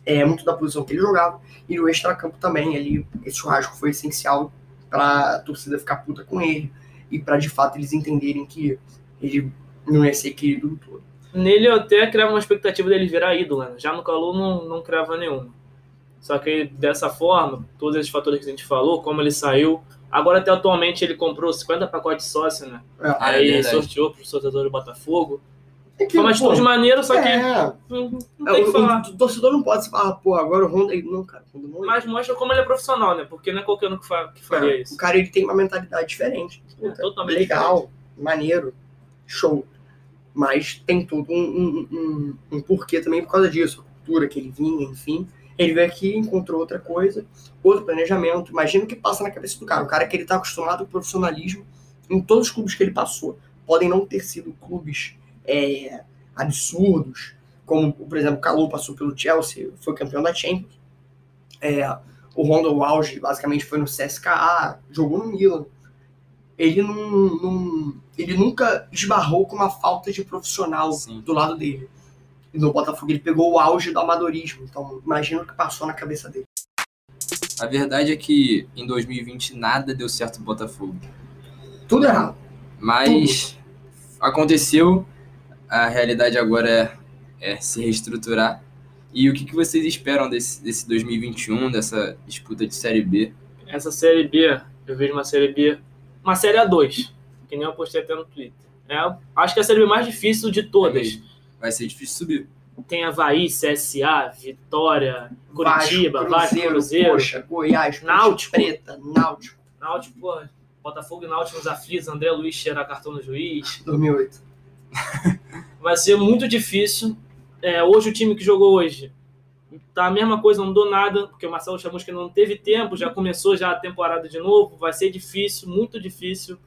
Speaker 2: é, muito da posição que ele jogava. E no extracampo também, ele, esse churrasco foi essencial para a torcida ficar puta com ele e para de fato eles entenderem que ele não ia ser querido do todo.
Speaker 3: Nele eu até criava uma expectativa dele virar ídolo, né? já no Calu não, não criava nenhuma. Só que dessa forma, todos esses fatores que a gente falou, como ele saiu, agora até atualmente ele comprou 50 pacotes de sócio, né?
Speaker 2: É,
Speaker 1: é
Speaker 3: Aí
Speaker 1: verdade.
Speaker 3: sorteou pro sorteador do Botafogo.
Speaker 2: é que,
Speaker 3: Foi uma atitude maneira, só que
Speaker 2: é,
Speaker 3: não, não
Speaker 2: é,
Speaker 3: o falar.
Speaker 2: o torcedor não pode se falar, pô, agora o Honda. Não, cara, Honda é.
Speaker 3: Mas mostra como ele é profissional, né? Porque não é qualquer um que, fa- que faria
Speaker 2: É,
Speaker 3: isso.
Speaker 2: O cara ele tem uma mentalidade diferente.
Speaker 3: É,
Speaker 2: Puta,
Speaker 3: totalmente
Speaker 2: legal, maneiro, show. Mas tem todo um, um, um, um porquê também por causa disso. A cultura que ele vinha, enfim. Ele veio aqui, encontrou outra coisa, outro planejamento. Imagina o que passa na cabeça do cara. O cara que ele tá acostumado com profissionalismo em todos os clubes que ele passou. Podem não ter sido clubes é, absurdos, como, por exemplo, o Calu passou pelo Chelsea, foi campeão da Champions. É, o Honda, o auge, basicamente foi no CSKA, jogou no Milan. Ele não, não- ele nunca esbarrou com uma falta de profissional
Speaker 1: Sim.
Speaker 2: do lado dele. E no Botafogo ele pegou o auge do amadorismo. Então, imagina o que passou na cabeça dele.
Speaker 1: A verdade é que em 2020 nada deu certo no Botafogo.
Speaker 2: Tudo errado.
Speaker 1: Mas aconteceu, a realidade agora é, é se reestruturar. E o que, que vocês esperam desse, desse 2021, dessa disputa de Série B?
Speaker 3: Essa série B, eu vejo uma série B, uma série A2, que nem eu postei até no Twitter. É, acho que é a série mais difícil de todas.
Speaker 1: Vai ser difícil subir.
Speaker 3: Tem Havaí, CSA, Vitória, Curitiba,
Speaker 2: Vasco,
Speaker 3: Vasco, Cruzeiro,
Speaker 2: Coxa, Goiás,
Speaker 3: Náutico.
Speaker 2: Preta, Náutico,
Speaker 3: Náutico, pô, Botafogo e Náutico nos aflitos, André Luiz cheirar cartão no juiz.
Speaker 2: 2008.
Speaker 3: Vai ser muito difícil. É, hoje o time que jogou hoje tá a mesma coisa, não mudou nada, porque o Marcelo Chamusca não teve tempo, já começou já a temporada de novo, vai ser difícil, muito difícil.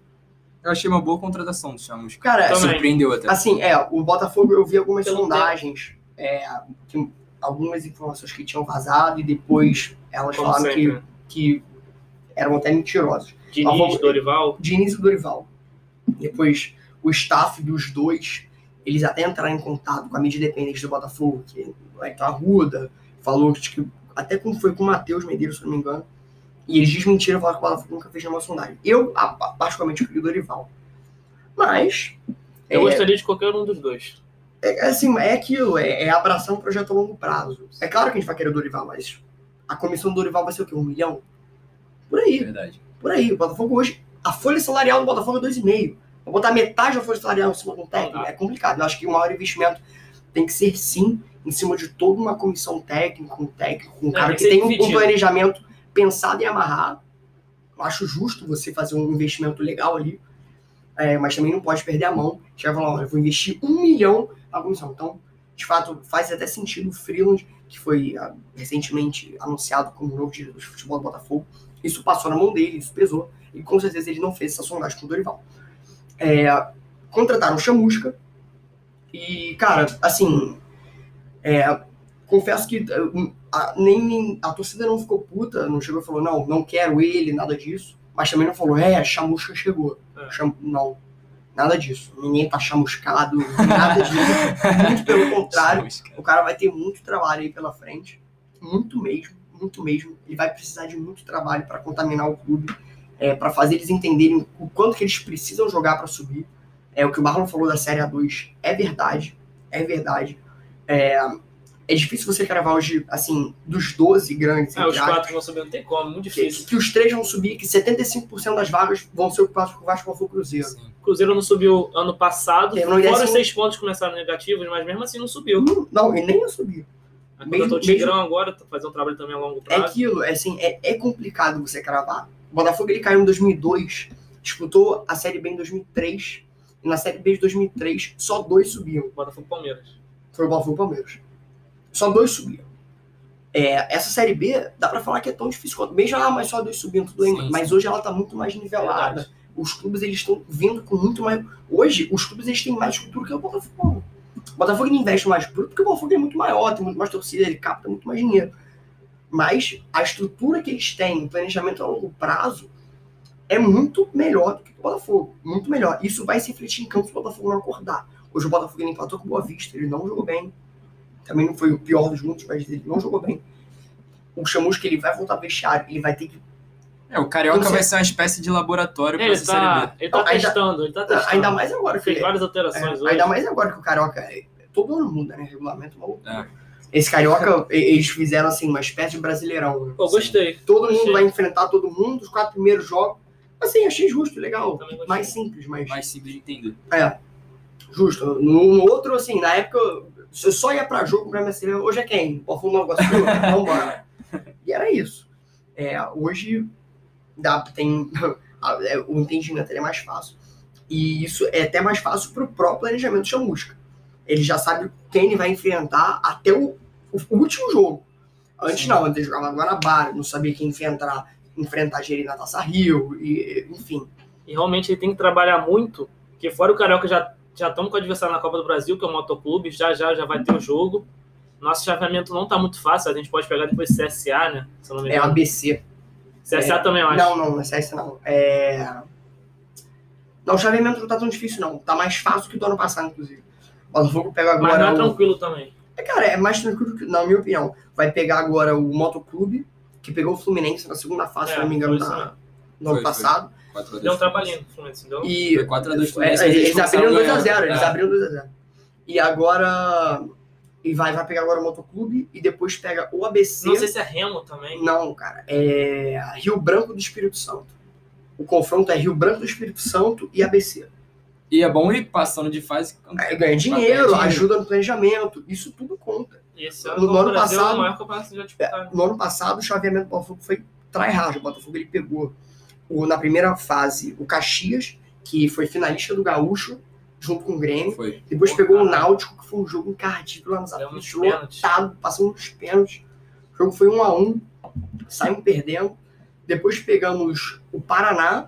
Speaker 1: Eu achei uma boa contratação do Chamusca.
Speaker 2: Cara,
Speaker 3: Também.
Speaker 1: Surpreendeu até.
Speaker 2: Assim, é, o Botafogo eu vi algumas
Speaker 3: Pelo
Speaker 2: sondagens, é, que- algumas informações que tinham vazado e depois elas
Speaker 3: Como
Speaker 2: falaram
Speaker 3: sempre.
Speaker 2: que, que eram até mentirosas.
Speaker 3: Diniz,
Speaker 2: Botafogo-
Speaker 3: Dorival.
Speaker 2: Diniz e Dorival. Depois, o staff dos dois, eles até entraram em contato com a mídia independente do Botafogo, que Hector Arruda falou que, até como foi com o Matheus Medeiros, se não me engano, e eles desmentiram, falaram que o Botafogo nunca fez nenhuma sondagem. Eu, particularmente, eu queria o Dorival. Mas,
Speaker 3: Eu
Speaker 2: é,
Speaker 3: gostaria de qualquer um dos dois.
Speaker 2: é, é assim, é aquilo, é, é abraçar um projeto a longo prazo. É claro que a gente vai querer o Dorival, mas a comissão do Dorival vai ser o quê? Um milhão? Por aí,
Speaker 1: Verdade.
Speaker 2: por aí. O Botafogo hoje, a folha salarial do Botafogo é 2,5. Vou botar metade da folha salarial em cima de um técnico,
Speaker 3: dá.
Speaker 2: é complicado. Eu acho que o maior investimento tem que ser, sim, em cima de toda uma comissão técnica, um técnico, um cara que tem um, um planejamento pensado e amarrado. Eu acho justo você fazer um investimento legal ali, é, mas também não pode perder a mão. Chega e falar, olha, eu vou investir um milhão na comissão. Então, de fato, faz até sentido o Freeland, que foi ah, recentemente anunciado como novo diretor de futebol do Botafogo. Isso passou na mão dele, isso pesou. E com certeza ele não fez essa sondagem com o Dorival. É, contrataram o Chamusca. E, cara, assim. é, confesso que uh, a, nem, nem- a torcida não ficou puta, não chegou e falou, não, não quero ele, nada disso. Mas também não falou, é, Chamusca chegou.
Speaker 3: É.
Speaker 2: Cham- não, nada disso. Ninguém tá chamuscado, nada disso. Muito pelo contrário. O cara vai ter muito trabalho aí pela frente. Muito mesmo, muito mesmo. Ele vai precisar de muito trabalho para contaminar o clube, é, para fazer eles entenderem o quanto que eles precisam jogar para subir. É o que o Marlon falou da Série A2 é verdade, é verdade. É, é difícil você cravar hoje, assim, dos 12 grandes,
Speaker 3: Ah, os quatro vão subir, não tem como, muito
Speaker 2: que,
Speaker 3: difícil.
Speaker 2: que os três vão subir, que 75% das vagas vão ser ocupadas por Vasco ou Cruzeiro.
Speaker 1: Sim.
Speaker 3: O Cruzeiro não subiu ano passado,
Speaker 2: Terminou em
Speaker 3: fora os seis pontos que começaram negativos, mas mesmo assim não subiu.
Speaker 2: Não, não, e nem.
Speaker 3: Aí
Speaker 2: Mesmo-
Speaker 3: o Tigrão agora, tá fazendo um trabalho também a longo
Speaker 2: É
Speaker 3: prazo.
Speaker 2: aquilo, é assim, é, é complicado você cravar. O Botafogo ele caiu em 2002, disputou a Série B em 2003, e na Série B de 2003 só dois subiam.
Speaker 3: Botafogo e Palmeiras.
Speaker 2: Foi o Botafogo e Palmeiras. Só dois subiam. É, essa Série B, dá pra falar que é tão difícil quanto. Mesmo, ah, mas só dois subindo, tudo bem.
Speaker 1: Sim,
Speaker 2: mas
Speaker 1: sim.
Speaker 2: hoje ela tá muito mais nivelada.
Speaker 3: Verdade.
Speaker 2: Os clubes, eles estão vindo com muito mais... Hoje, os clubes, eles têm mais estrutura que o Botafogo. O Botafogo investe mais porque o Botafogo é muito maior, tem muito mais torcida, ele capta muito mais dinheiro. Mas a estrutura que eles têm, o planejamento a longo prazo, é muito melhor do que Botafogo. Muito melhor. Isso vai se refletir em campo se o Botafogo não acordar. Hoje o Botafogo ele empatou com o Boa Vista, ele não jogou bem. também não foi o pior dos mundos, mas ele não jogou bem. O Chamusca, ele vai voltar ao vestiário, ele vai ter que
Speaker 1: É, o Carioca
Speaker 2: sei.
Speaker 1: vai ser uma espécie de laboratório pra
Speaker 3: Ele
Speaker 1: essa Série
Speaker 3: tá,
Speaker 1: B.
Speaker 3: ele tá
Speaker 2: ainda-
Speaker 3: testando, ele tá testando.
Speaker 2: Ainda mais agora que
Speaker 3: Fez várias
Speaker 2: é,
Speaker 3: alterações hoje.
Speaker 2: ainda mais agora que o Carioca. é- Todo ano muda, né? Regulamento maluco.
Speaker 1: É.
Speaker 2: Esse Carioca, eles fizeram assim, uma espécie de brasileirão. né?
Speaker 3: Pô, gostei.
Speaker 2: Todo mundo
Speaker 3: Achei.
Speaker 2: vai enfrentar todo mundo, os quatro primeiros jogos. Assim, achei justo, legal. Mais simples, mas.
Speaker 1: Mais simples de entender.
Speaker 2: É. Justo. No, no outro, assim, na época, eu só ia pra jogo pra MSC. Hoje é quem? Botafogo Nova Iguaçu? Vambora. E era isso. É, hoje dá, tem, é, o entendimento ele é mais fácil. E isso é até mais fácil pro próprio planejamento do Chamusca. Ele já sabe quem ele vai enfrentar até o, o último jogo. Antes
Speaker 1: Sim.
Speaker 2: não, antes ele jogava no Guanabara, não sabia quem enfrentar, enfrentar Geri na Taça Rio, e, enfim.
Speaker 3: E realmente ele tem que trabalhar muito, porque fora o Carioca já já estamos com o adversário na Copa do Brasil, que é o Motoclube, já já já vai ter o jogo. Nosso chaveamento não tá muito fácil, a gente pode pegar depois CSA, né? Se não me
Speaker 2: É. ABC.
Speaker 3: CSA
Speaker 2: é,
Speaker 3: também, eu acho.
Speaker 2: Não, não, não é CS não. É... Não, o chaveamento não tá tão difícil, não. Tá mais fácil que do ano passado, inclusive. O Botafogo pega
Speaker 3: Mas
Speaker 2: agora.
Speaker 3: não é
Speaker 2: o-
Speaker 3: tranquilo também.
Speaker 2: É, cara, é mais tranquilo que, na minha opinião. Vai pegar agora o Motoclube, que pegou o Fluminense na segunda fase,
Speaker 3: É,
Speaker 2: se não me engano,
Speaker 3: foi mesmo.
Speaker 2: no ano
Speaker 1: foi.
Speaker 2: passado.
Speaker 1: 4
Speaker 3: Deu um trabalhinho pro Fluminense, entendeu?
Speaker 2: E
Speaker 1: Foi 4x2
Speaker 2: é,
Speaker 1: Fluminense,
Speaker 2: eles, abriram
Speaker 1: começaram
Speaker 2: 2x0,
Speaker 1: ganhando.
Speaker 2: eles
Speaker 1: É.
Speaker 2: abriram 2x0. E agora. E vai, vai pegar agora o Motoclube e depois pega o ABC.
Speaker 3: Não sei se é Remo também.
Speaker 2: Não, cara. É Rio Branco do Espírito Santo. O confronto é Rio Branco do Espírito Santo e ABC.
Speaker 1: E é bom ir passando de fase.
Speaker 2: É, ganha dinheiro, ajuda no planejamento, isso tudo conta.
Speaker 3: Esse
Speaker 2: No
Speaker 3: ano,
Speaker 2: ano
Speaker 3: o Brasil é
Speaker 2: passado-
Speaker 3: o maior campeonato já disputado.
Speaker 2: No ano passado, o chaveamento do Botafogo foi tryhard. O Botafogo ele pegou o, na primeira fase o Caxias, que foi finalista do Gaúcho, junto com o Grêmio.
Speaker 1: Foi.
Speaker 2: Depois
Speaker 3: Pô,
Speaker 2: pegou o. Náutico, que foi um jogo encardido lá nos
Speaker 3: uns pênaltis.
Speaker 2: lotado, passando nos pênaltis. O jogo foi um a um, saímos perdendo. Depois pegamos o Paraná,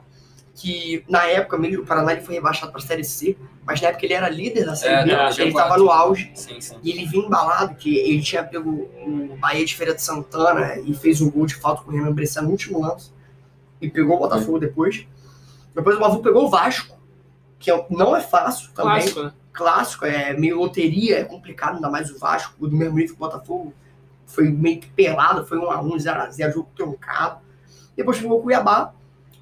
Speaker 2: que na época mesmo, o Paraná ele foi rebaixado para a Série C, mas na época ele era líder da Série
Speaker 1: É,
Speaker 2: B,
Speaker 1: não,
Speaker 2: ele estava no auge.
Speaker 1: Sim, sim.
Speaker 2: E ele vinha embalado, que ele tinha pego o Bahia de Feira de Santana e fez um gol de falta com o Renan Bressan no último lance. E pegou o Botafogo depois. Depois o Botafogo pegou o Vasco, que é- não é fácil também.
Speaker 3: Clássico, né?
Speaker 2: Clássico, é meio loteria, é complicado, ainda mais o Vasco, o do mesmo nível que o Botafogo. Foi meio que pelado, foi 1x1, 0x0, jogo truncado. Depois pegou o Cuiabá,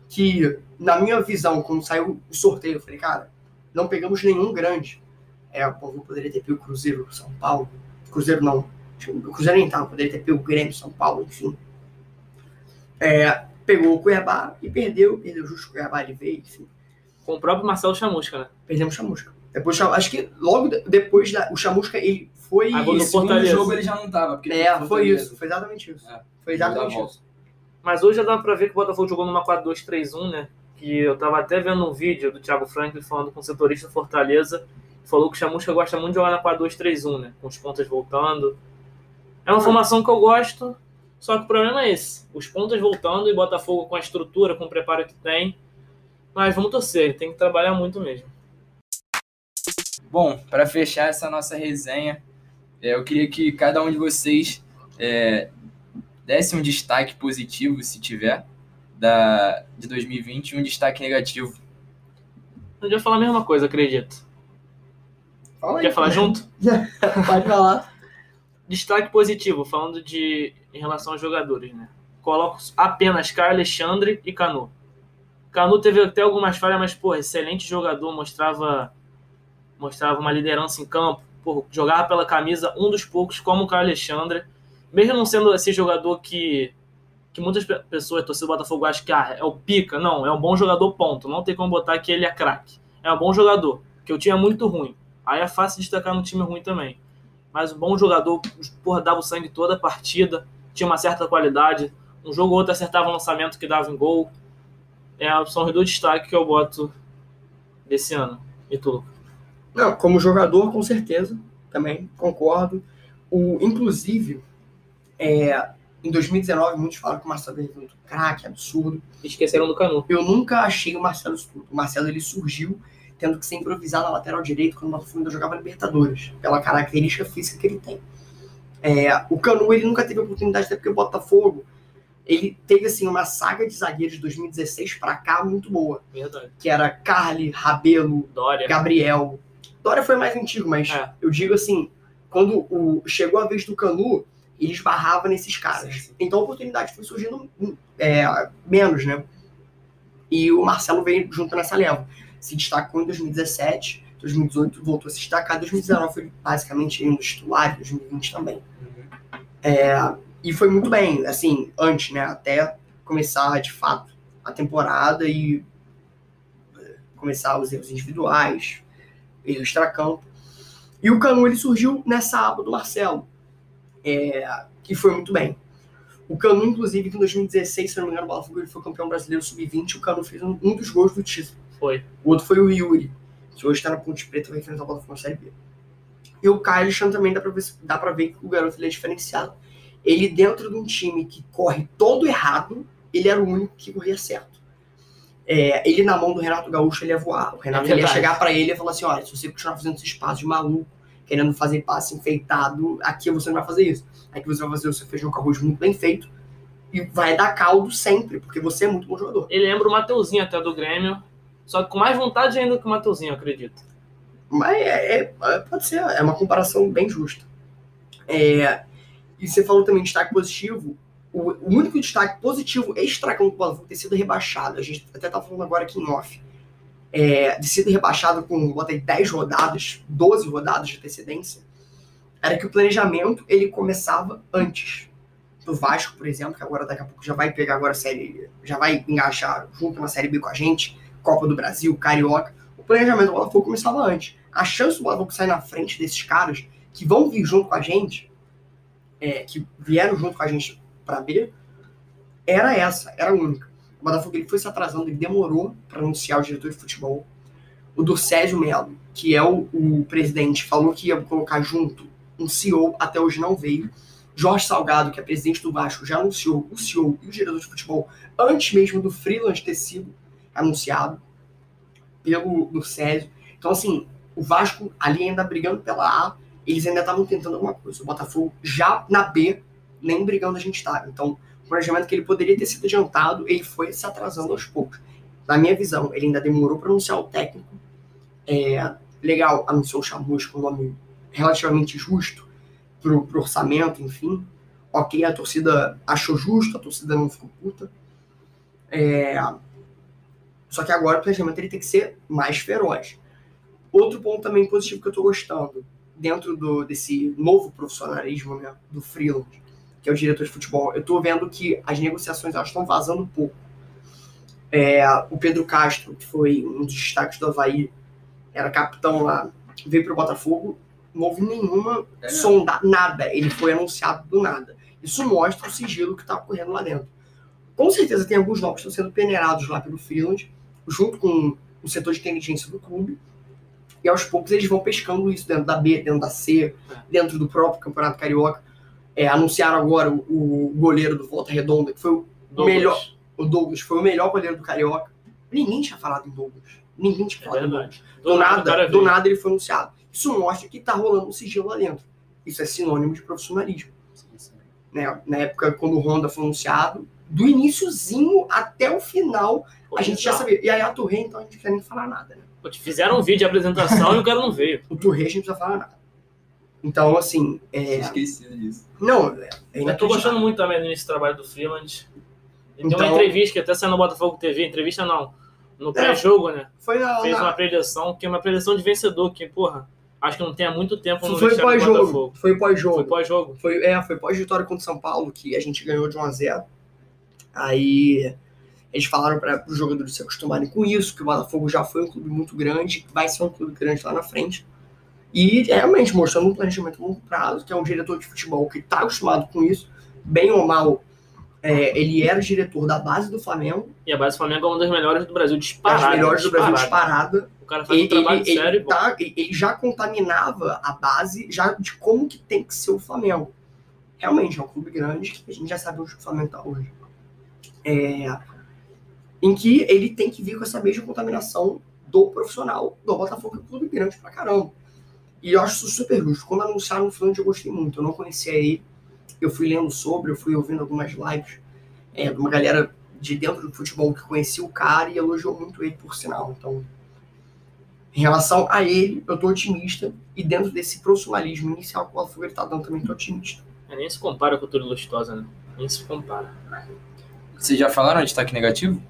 Speaker 2: que na minha visão, quando saiu o sorteio, eu falei, cara, não pegamos nenhum grande. É, o povo poderia ter pego o Cruzeiro, São Paulo. Cruzeiro não. O Cruzeiro nem tava, poderia ter pego o Grêmio, São Paulo, enfim. É, pegou o Cuiabá e perdeu, perdeu justo o Cuiabá, ele veio, enfim.
Speaker 3: Com o próprio Marcelo Chamusca, né?
Speaker 2: Perdemos o Chamusca. Depois, acho que logo de- depois da, o Chamusca, ele foi.
Speaker 3: Ah,
Speaker 1: E
Speaker 3: do
Speaker 1: o segundo
Speaker 3: Fortaleza.
Speaker 1: jogo ele já não tava. Porque
Speaker 2: É,
Speaker 1: ele
Speaker 2: foi isso, foi exatamente isso.
Speaker 1: É,
Speaker 2: Foi exatamente isso.
Speaker 3: Mas hoje já dá pra ver que o Botafogo jogou numa 4-2-3-1, né? Que eu tava até vendo um vídeo do Thiago Franklin falando com o setorista Fortaleza. Falou que o Chamusca gosta muito de jogar na 4-2-3-1, né? Com os pontas voltando. É uma
Speaker 2: Ah.
Speaker 3: formação que eu gosto, só que o problema é esse. Os pontas voltando e Botafogo com a estrutura, com o preparo que tem. Mas vamos torcer, ele tem que trabalhar muito mesmo.
Speaker 1: Bom, para fechar essa nossa resenha, é, eu queria que cada um de vocês é, desse um destaque positivo, se tiver, da, de 2020 e um destaque negativo.
Speaker 3: A gente vai falar a mesma coisa, acredito.
Speaker 2: Fala aí,
Speaker 3: Quer falar
Speaker 2: pô.
Speaker 3: junto?
Speaker 2: Pode falar.
Speaker 3: Destaque positivo, falando de em relação aos jogadores, né? Coloco apenas Caio Alexandre e Canu. Canu teve até algumas falhas, mas, pô, excelente jogador, mostrava mostrava uma liderança em campo, pô, jogava pela camisa, um dos poucos, como o Caio Alexandre. Mesmo não sendo esse jogador que, que muitas pe- pessoas, torcedor do Botafogo, acham que ah, é o pica. Não, é um bom jogador, ponto. Não tem como botar que ele é craque. É um bom jogador, que o time é muito ruim. Aí é fácil destacar no time ruim também mas um bom jogador, porra, dava o sangue toda a partida, tinha uma certa qualidade, um jogo ou outro acertava o lançamento que dava em gol. É, são os dois destaques que eu boto desse ano. E tu?
Speaker 2: Não, como jogador, com certeza, também concordo. O, inclusive, é, em 2019, muitos falam que o Marcelo é um craque, absurdo.
Speaker 3: Esqueceram do Canu.
Speaker 2: Eu nunca achei o Marcelo isso tudo. O Marcelo ele surgiu tendo que ser improvisado na lateral direito quando o Botafogo ainda jogava Libertadores, pela característica física que ele tem. É, o Canu ele nunca teve oportunidade, até porque o Botafogo ele teve assim uma saga de zagueiros de 2016 para cá muito boa,
Speaker 3: Verdade.
Speaker 2: que era Carly, Rabelo,
Speaker 3: Dória.
Speaker 2: Gabriel. Dória foi mais antigo, mas
Speaker 3: É.
Speaker 2: eu digo assim, quando o, chegou a vez do Canu, ele esbarrava nesses caras.
Speaker 1: Sim, sim.
Speaker 2: Então a oportunidade foi surgindo é, menos, né? E o Marcelo veio junto nessa leva. Se destacou em 2017, 2018 voltou a se destacar, 2019 foi basicamente um dos titulares, 2020 também. É, e foi muito bem, assim, antes, né? Até começar de fato a temporada e é, começar os erros individuais, erros extracampo. E o Canu ele surgiu nessa aba do Marcelo, é, que foi muito bem. O Canu, inclusive, em 2016, se não me engano, o Botafogo ele foi campeão brasileiro sub-20, o Canu fez um, um dos gols do título.
Speaker 3: Foi.
Speaker 2: O outro foi o Yuri, que hoje está na Ponte Preta vai enfrentar o Botafogo na Série B. E o Caio Alexandre também dá pra, ver, dá pra ver que o garoto ele é diferenciado. Ele, dentro de um time que corre todo errado, ele era o único que corria certo. É, ele, na mão do Renato Gaúcho, ele ia voar. O Renato
Speaker 3: É
Speaker 2: ia chegar pra ele e falar assim: olha, se você continuar fazendo esses passos de maluco, querendo fazer passe enfeitado, aqui você não vai fazer isso. Aqui você vai fazer o seu feijão com arroz muito bem feito e vai dar caldo sempre, porque você é muito bom jogador.
Speaker 3: Ele lembra o Mateuzinho até do Grêmio, só que com mais vontade ainda que o Mateuzinho, eu acredito.
Speaker 2: Mas é, é- pode ser, é uma comparação bem justa. É, e você falou também de destaque positivo. O, o único destaque positivo extra-campo do Botafogo ter sido rebaixado, a gente até tá falando agora aqui em off, é, de sido rebaixado com, bota aí, 10 rodadas, 12 rodadas de antecedência, era que o planejamento ele começava antes. Do Vasco, por exemplo, que agora daqui a pouco já vai pegar agora a série, já vai engajar junto na Série B com a gente, Copa do Brasil, Carioca. O planejamento do Botafogo começava antes. A chance do Botafogo sair na frente desses caras que vão vir junto com a gente, é, que vieram junto com a gente para B, era essa, era única. Botafogo ele foi se atrasando, ele demorou para anunciar o diretor de futebol. O Durcésio Melo, que é o, o presidente, falou que ia colocar junto um CEO, até hoje não veio. Jorge Salgado, que é presidente do Vasco, já anunciou o CEO e o diretor de futebol antes mesmo do Freeland ter sido anunciado pelo Durcésio. Então, assim, o Vasco ali ainda brigando pela A, eles ainda estavam tentando alguma coisa. O Botafogo já na B, nem brigando a gente estava. Então, o planejamento que ele poderia ter sido adiantado, ele foi se atrasando aos poucos. Na minha visão, ele ainda demorou para anunciar o técnico. É, legal, anunciou o Chamusco, um nome relativamente justo pro, pro orçamento, enfim. Ok, a torcida achou justo, a torcida não ficou puta. É, só que agora o planejamento ele tem que ser mais feroz. Outro ponto também positivo que eu tô gostando, dentro do, desse novo profissionalismo né, do freelance, que é o diretor de futebol, eu tô vendo que as negociações estão vazando um pouco. É, o Pedro Castro, que foi um dos destaques do Havaí, era capitão lá, veio pro Botafogo, não houve nenhuma
Speaker 1: É.
Speaker 2: sonda, nada, ele foi anunciado do nada. Isso mostra o sigilo que tá ocorrendo lá dentro. Com certeza tem alguns nomes que estão sendo peneirados lá pelo freelance, junto com o setor de inteligência do clube, e aos poucos eles vão pescando isso dentro da B, dentro da C, dentro do próprio Campeonato Carioca. É, anunciaram agora o, o goleiro do Volta Redonda, que foi o,
Speaker 3: Douglas.
Speaker 2: melhor. o Douglas, foi o melhor goleiro do Carioca. Ninguém tinha falado em Douglas. Ninguém tinha
Speaker 3: É
Speaker 2: falado em Douglas. Do,
Speaker 3: o
Speaker 2: nada, do nada ele foi anunciado. Isso mostra que tá rolando um sigilo lá dentro. Isso é sinônimo de profissionalismo. Né? Na época, quando o Honda foi anunciado, do iníciozinho até o final, a gente já sabia. E aí a Touré, então a gente não precisa nem falar nada, né?
Speaker 3: Pô, te Fizeram um vídeo de apresentação e o cara não veio.
Speaker 2: O Touré a gente não precisa falar nada. Então, assim, é...
Speaker 1: esquecido disso.
Speaker 2: não, é
Speaker 3: Eu tô gostando muito também desse trabalho do Freeland. Ele deu
Speaker 2: Então-
Speaker 3: uma entrevista que até saiu no Botafogo TV, entrevista não, no pré-jogo, né?
Speaker 2: Foi na,
Speaker 3: Fez
Speaker 2: na-
Speaker 3: uma predição, que é uma predição de vencedor, que, porra, acho que não tem há muito tempo no
Speaker 2: Foi
Speaker 3: vestiário do
Speaker 2: pós-jogo.
Speaker 3: Botafogo.
Speaker 2: Foi
Speaker 3: Foi
Speaker 2: pós-jogo.
Speaker 3: pós-jogo.
Speaker 2: Foi, é, foi pós-vitória contra o São Paulo, que a gente ganhou de 1 a 0 Aí eles falaram para os jogadores se acostumarem com isso, que o Botafogo já foi um clube muito grande, que vai ser um clube grande lá na frente. E realmente mostrando um planejamento a longo prazo, que é um diretor de futebol que está acostumado com isso, bem ou mal. é, ele era diretor da base do Flamengo,
Speaker 3: E a base do Flamengo é uma das melhores do Brasil,
Speaker 2: das
Speaker 3: disparada.
Speaker 2: melhores do Brasil
Speaker 3: disparada. O cara faz um
Speaker 2: Ele,
Speaker 3: trabalho
Speaker 2: ele-
Speaker 3: sério
Speaker 2: ele tá- ele já contaminava a base já de como que tem que ser o Flamengo. Realmente, é um clube grande que a gente já sabe onde o Flamengo está hoje. É, em que ele tem que vir com essa mesma contaminação do profissional do Botafogo, que é um clube grande pra caramba. E eu acho isso super justo. Quando anunciaram o Flamengo, eu gostei muito. Eu não conhecia ele. Eu fui lendo sobre, eu fui ouvindo algumas lives é, de uma galera de dentro do futebol que conhecia o cara e elogiou muito ele por sinal. Então, Em relação a ele, eu tô otimista. E dentro desse profissionalismo inicial que o ele tá dando, também tô otimista.
Speaker 3: É, nem se compara com o Túlio Lustosa, né? Nem se compara.
Speaker 1: Vocês já falaram de destaque negativo?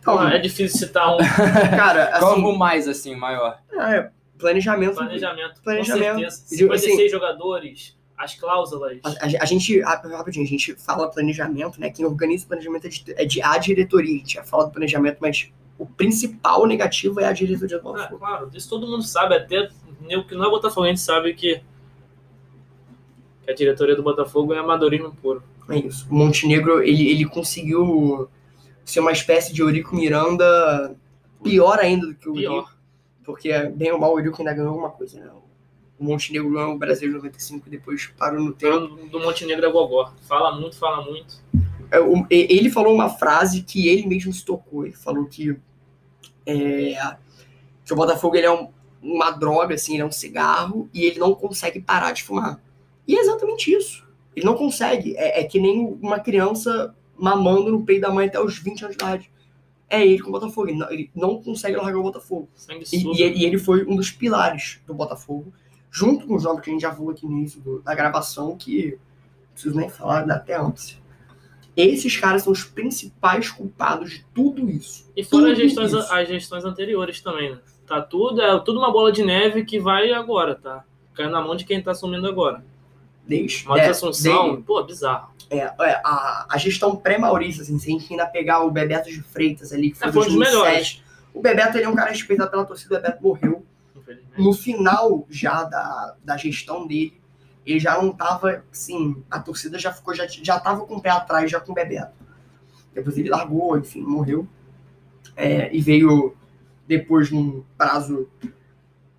Speaker 2: Então,
Speaker 3: é difícil citar um
Speaker 2: cara, assim,
Speaker 1: o mais, assim, maior?
Speaker 2: é, planejamento.
Speaker 3: planejamento.
Speaker 2: Planejamento.
Speaker 3: Com certeza.
Speaker 2: Eu digo assim-
Speaker 3: 56 jogadores, as cláusulas.
Speaker 2: A, a- a gente, rap- rapidinho, a gente fala planejamento, né? Quem organiza o planejamento é de, é de a diretoria. A gente já fala do planejamento, mas o principal negativo é a diretoria do
Speaker 3: Ah,
Speaker 2: Botafogo.
Speaker 3: claro, isso todo mundo sabe, até o que não é botafoguense sabe que, que a diretoria do Botafogo é amadorismo puro.
Speaker 2: É isso. O Montenegro, ele, ele conseguiu ser uma espécie de Eurico Miranda pior ainda do que o
Speaker 3: Pior.
Speaker 2: Porque, bem ou mal, o Eurico ainda ganhou alguma coisa, né? O Montenegro ganhou o Brasil em 95 e depois parou no tempo.
Speaker 3: Do, do Montenegro é gogó. Fala muito, fala muito.
Speaker 2: É, ele falou uma frase que ele mesmo se tocou. Ele falou que, é, que o Botafogo ele é um- uma droga, assim, ele é um cigarro e ele não consegue parar de fumar. E é exatamente isso. Ele não consegue. É, é que nem uma criança mamando no peito da mãe até os 20 anos de idade. É ele com o Botafogo. Ele não, ele não consegue largar o Botafogo. E, e ele, e ele foi um dos pilares do Botafogo, junto com os nomes que a gente já falou aqui no início do- da gravação, que não preciso nem falar, dá até ânsia. Esses caras são os principais culpados de tudo isso.
Speaker 3: E fora as gestões,
Speaker 2: isso.
Speaker 3: as gestões anteriores também, né? Tá tudo, é tudo uma bola de neve que vai agora, tá? Caindo na mão de quem tá assumindo agora.
Speaker 2: Desde,
Speaker 3: Mas
Speaker 2: é,
Speaker 3: Assunção,
Speaker 2: desde-
Speaker 3: pô, bizarro.
Speaker 2: é, é, a, a gestão pré-Maurício, assim, se a gente ainda pegar o Bebeto de Freitas ali, que foi
Speaker 3: É, foi um dos
Speaker 2: 2007,
Speaker 3: melhores.
Speaker 2: o Bebeto ele é um cara respeitado pela torcida, o Bebeto morreu. No final já da, da gestão dele, ele já não tava, assim, a torcida já ficou, já, já tava com o pé atrás, já com o Bebeto. Depois ele largou, enfim, morreu. É, e veio depois, num prazo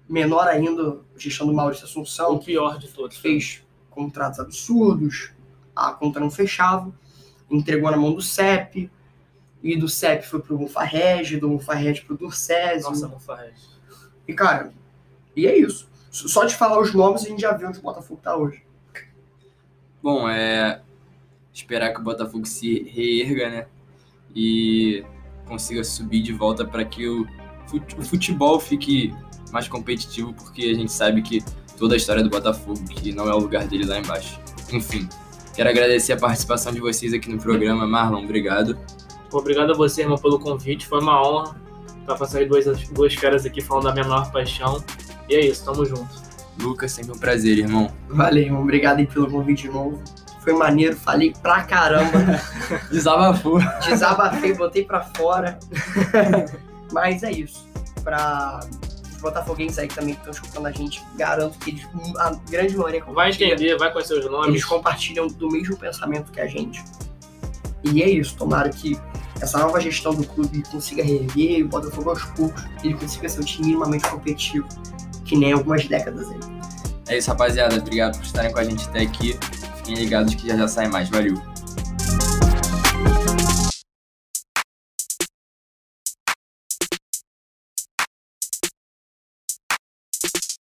Speaker 2: menor ainda, a gestão do Maurício
Speaker 3: O
Speaker 2: Assunção,
Speaker 3: pior de todos.
Speaker 2: que fez contratos absurdos, a conta não fechava, entregou na mão do CEP, e do CEP foi pro Mufarrege, do Mufarrege pro Durcésio.
Speaker 3: Nossa, Mufarrez.
Speaker 2: E, cara, e é isso. Só de falar os nomes a gente já viu onde o Botafogo tá hoje.
Speaker 1: Bom, é. Esperar que o Botafogo se reerga, né? E consiga subir de volta para que o futebol fique mais competitivo, porque a gente sabe que toda a história do Botafogo, que não é o lugar dele lá embaixo. Enfim, quero agradecer a participação de vocês aqui no programa. Marlon, obrigado.
Speaker 3: Obrigado a você, irmão, pelo convite. Foi uma honra estar passando aí duas, duas férias aqui falando da minha maior paixão. E é isso, tamo junto.
Speaker 1: Lucas, sempre um prazer, irmão.
Speaker 2: Valeu, irmão. Obrigado aí pelo convite de novo. Foi maneiro, falei pra caramba.
Speaker 1: Desabafou.
Speaker 2: Desabafei, botei pra fora. Mas é isso. Pra botafoguenses aí que também estão escutando a gente, garanto que eles, a grande maioria
Speaker 3: Vai entender, vai conhecer os nomes.
Speaker 2: Eles compartilham do mesmo pensamento que a gente. E é isso, tomara que essa nova gestão do clube consiga reerguer e o Botafogo aos poucos ele consiga ser um time minimamente competitivo, que nem algumas décadas aí.
Speaker 1: É isso, rapaziada. Obrigado por estarem com a gente até aqui. Fiquem ligados que já já sai mais. Valeu.